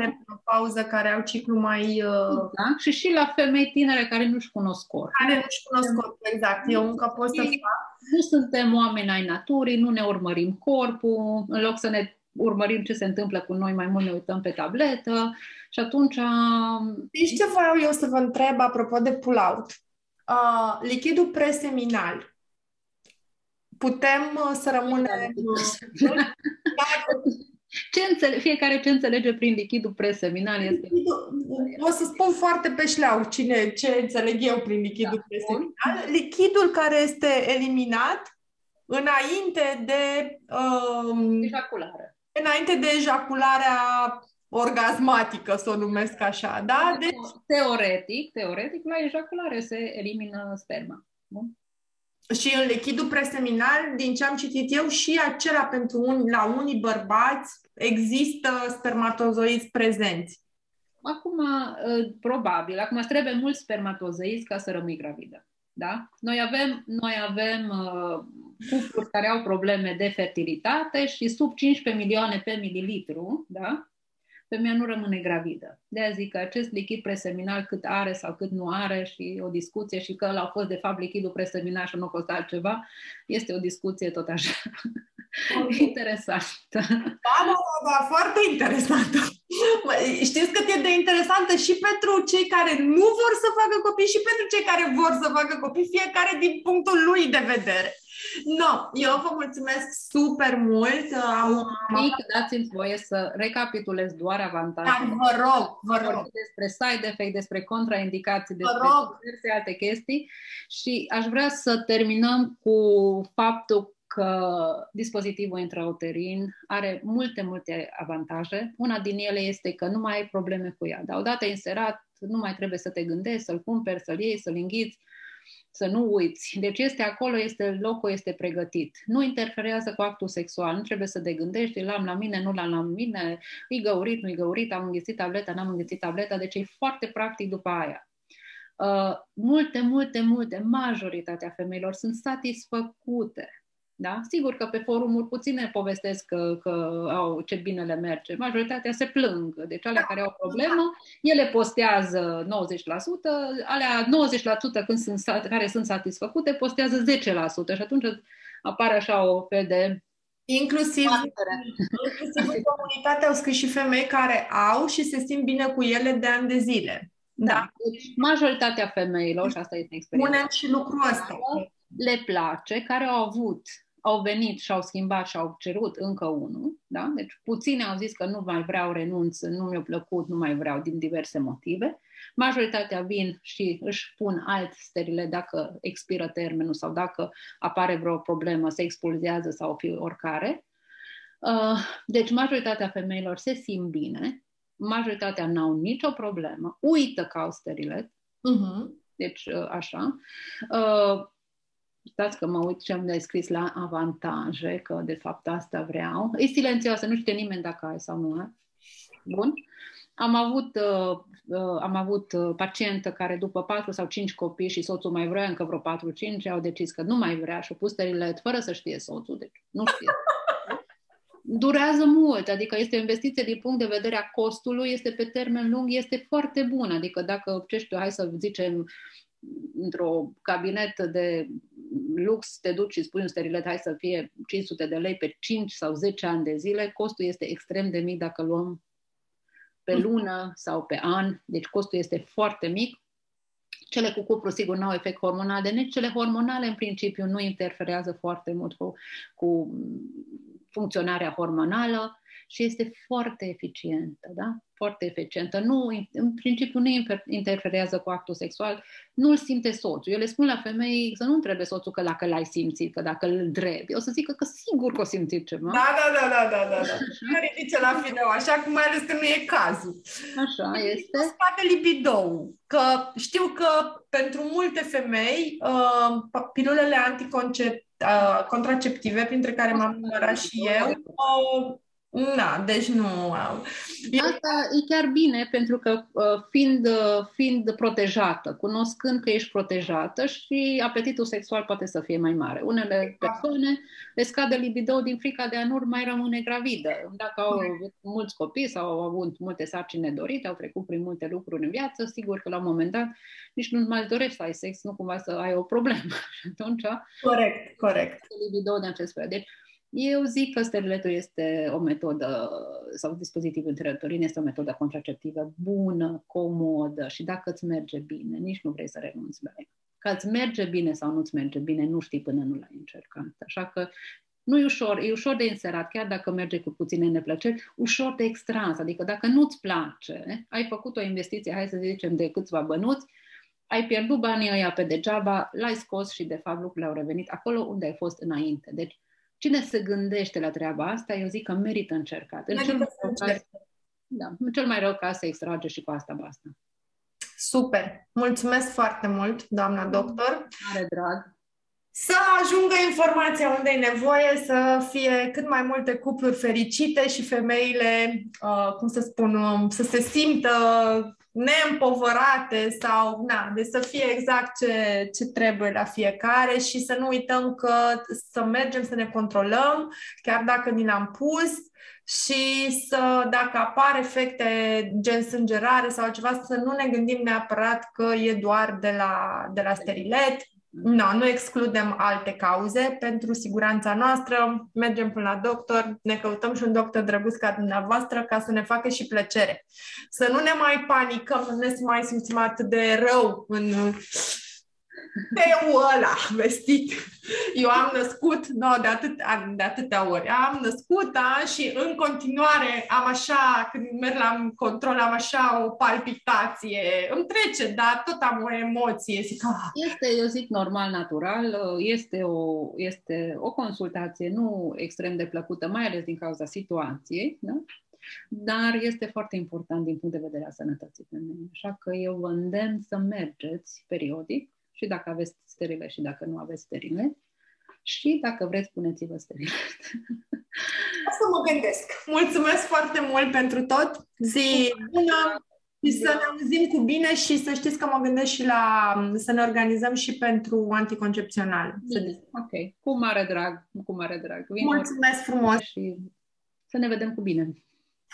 pauză care au ciclu mai... Uh... Da? Și și la femei tinere care nu-și cunosc corpul. Care nu-și cunosc corpul, exact. Eu încă pot să fac nu suntem oameni ai naturii, nu ne urmărim corpul, în loc să ne urmărim ce se întâmplă cu noi, mai mult ne uităm pe tabletă și atunci... Știți ce vreau eu să vă întreb apropo de pull-out? Uh, lichidul preseminal. Putem uh, să rămânem... Ce înțele- fiecare ce înțelege prin lichidul preseminal este... O să spun foarte pe șleau cine, ce înțeleg eu prin lichidul da, preseminal. Lichidul care este eliminat înainte de... Um, ejaculare. Înainte de ejacularea orgasmatică, să o numesc așa, da? Deci... Teoretic, teoretic, la ejaculare se elimină sperma. Bun? Și în lichidul preseminal, din ce am citit eu, și acela pentru un, la unii bărbați există spermatozoizi prezenți. Acum, ă, probabil, acum trebuie mulți spermatozoizi ca să rămâi gravidă. Da? Noi avem, noi avem uh, cupluri care au probleme de fertilitate și sub 15 milioane pe mililitru, da? Femeia nu rămâne gravidă. De aia zic că acest lichid preseminal cât are sau cât nu are și o discuție și că ăla a fost de fapt lichidul preseminal și nu a fost altceva, este o discuție tot așa interesantă. Da, da, da, da, foarte interesantă. Știți că e de interesantă și pentru cei care nu vor să facă copii și pentru cei care vor să facă copii, fiecare din punctul lui de vedere. No, eu vă mulțumesc super mult. Am, Mic, dați-mi voie să recapitulez doar avantajele. Vă rog, vă rog. Despre side effect, despre contraindicații, despre diverse alte chestii și aș vrea să terminăm cu faptul că dispozitivul intrauterin are multe, multe avantaje. Una din ele este că nu mai ai probleme cu ea. Dar odată inserat, nu mai trebuie să te gândești, să-l cumperi, să-l iei, să-l înghiți, să nu uiți. Deci este acolo, este locul, este pregătit. Nu interferează cu actul sexual, nu trebuie să te gândești, l-am la mine, nu l-am la mine, e găurit, nu e găurit, am înghițit tableta, n-am înghițit tableta, deci e foarte practic după aia. Uh, multe, multe, multe, majoritatea femeilor sunt satisfăcute da? Sigur că pe forumuri puține povestesc că, că au ce bine le merge. Majoritatea se plâng. Deci alea care au problemă, ele postează 90%, alea 90% când sunt, care sunt satisfăcute postează 10% și atunci apare așa o fel de Inclusiv, inclusiv în comunitate au scris și femei care au și se simt bine cu ele de ani de zile. Da. da. Deci, majoritatea femeilor, și asta este experiența. Punem și lucrul ăsta. Le place, care au avut au venit și au schimbat și au cerut încă unul, da? Deci puține au zis că nu mai vreau, renunț, nu mi-a plăcut, nu mai vreau din diverse motive. Majoritatea vin și își pun alt sterile dacă expiră termenul sau dacă apare vreo problemă, se expulzează sau fi oricare. Uh, deci majoritatea femeilor se simt bine, majoritatea n-au nicio problemă, uită că au sterilet, uh-huh. deci uh, așa. Uh, stați că mă uit ce am scris la avantaje, că de fapt asta vreau. E silențioasă, nu știe nimeni dacă ai sau nu ai. Bun. Am avut, uh, uh, am avut uh, pacientă care după 4 sau 5 copii și soțul mai vrea încă vreo 4-5, au decis că nu mai vrea și au pus sterile fără să știe soțul, deci nu știe. Durează mult, adică este o investiție din punct de vedere a costului, este pe termen lung, este foarte bună. Adică dacă, ce știu, hai să zicem, într-o cabinet de lux te duci și spui un sterilet, hai să fie 500 de lei pe 5 sau 10 ani de zile, costul este extrem de mic dacă luăm pe mhm. lună sau pe an, deci costul este foarte mic. Cele cu cupru, sigur, nu au efect hormonal, de nici cele hormonale, în principiu, nu interferează foarte mult cu, cu funcționarea hormonală și este foarte eficientă, da? Foarte eficientă. Nu, în principiu nu interferează cu actul sexual, nu-l simte soțul. Eu le spun la femei să nu întrebe soțul că dacă l-ai simțit, că dacă îl drebi. O să zică că sigur că o simțit ceva. Da, da, da, da, da, da. da. ridice la fineu, așa cum mai ales că nu e cazul. Așa este. Spate libidou. Că știu că pentru multe femei uh, pilulele anticonceptive uh, contraceptive, printre care m-am numărat și eu, uh, da, deci nu au. Asta e chiar bine pentru că uh, fiind, uh, fiind protejată, cunoscând că ești protejată și apetitul sexual poate să fie mai mare. Unele persoane le scade libido din frica de a nu mai rămâne gravidă. Dacă au mulți copii sau au avut multe sarcini nedorite, au trecut prin multe lucruri în viață, sigur că la un moment dat nici nu mai dorești să ai sex, nu cumva să ai o problemă. Și atunci... Corect, corect. Libido de acest fel. Deci, eu zic că steriletul este o metodă, sau dispozitivul intrauterin este o metodă contraceptivă bună, comodă și dacă îți merge bine, nici nu vrei să renunți la ea. Că îți merge bine sau nu îți merge bine, nu știi până nu l-ai încercat. Așa că nu e ușor, e ușor de inserat, chiar dacă merge cu puține neplăceri, ușor de extras, adică dacă nu-ți place, ai făcut o investiție, hai să zicem, de câțiva bănuți, ai pierdut banii ăia pe degeaba, l-ai scos și de fapt lucrurile au revenit acolo unde ai fost înainte. Deci Cine se gândește la treaba asta, eu zic că merită încercat. În cel, mai rău caz, da, în cel mai rău caz se extrage și cu asta basta. Super! Mulțumesc foarte mult, doamna doctor! Are drag! Să ajungă informația unde e nevoie, să fie cât mai multe cupluri fericite și femeile, uh, cum să spun, um, să se simtă neîmpovărate sau, na, de să fie exact ce, ce trebuie la fiecare și să nu uităm că să mergem să ne controlăm, chiar dacă ni l-am pus și să, dacă apar efecte gen sângerare sau ceva, să nu ne gândim neapărat că e doar de la, de la sterilet, No, nu excludem alte cauze pentru siguranța noastră. Mergem până la doctor, ne căutăm și un doctor drăguț ca dumneavoastră ca să ne facă și plăcere. Să nu ne mai panicăm, să nu ne mai simțim atât de rău în Peu ăla vestit. Eu am născut, no, de, atât, de atâtea ori, am născut da, și în continuare am așa, când merg la control, am așa o palpitație. Îmi trece, dar tot am o emoție. Zic, ah. Este, eu zic, normal, natural. Este o, este o consultație nu extrem de plăcută, mai ales din cauza situației. Da? dar este foarte important din punct de vedere a sănătății femeii. Așa că eu vă îndemn să mergeți periodic și dacă aveți sterile și dacă nu aveți sterile și dacă vreți, puneți-vă sterile. Să mă gândesc. Mulțumesc foarte mult pentru tot. Zi bună și să ne auzim cu bine și să știți că mă gândesc și la să ne organizăm și pentru anticoncepțional. Bine. Ok, cu mare drag, cu mare drag. Vin Mulțumesc frumos! Și să ne vedem cu bine!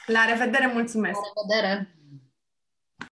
La revedere, mulțumesc! La revedere!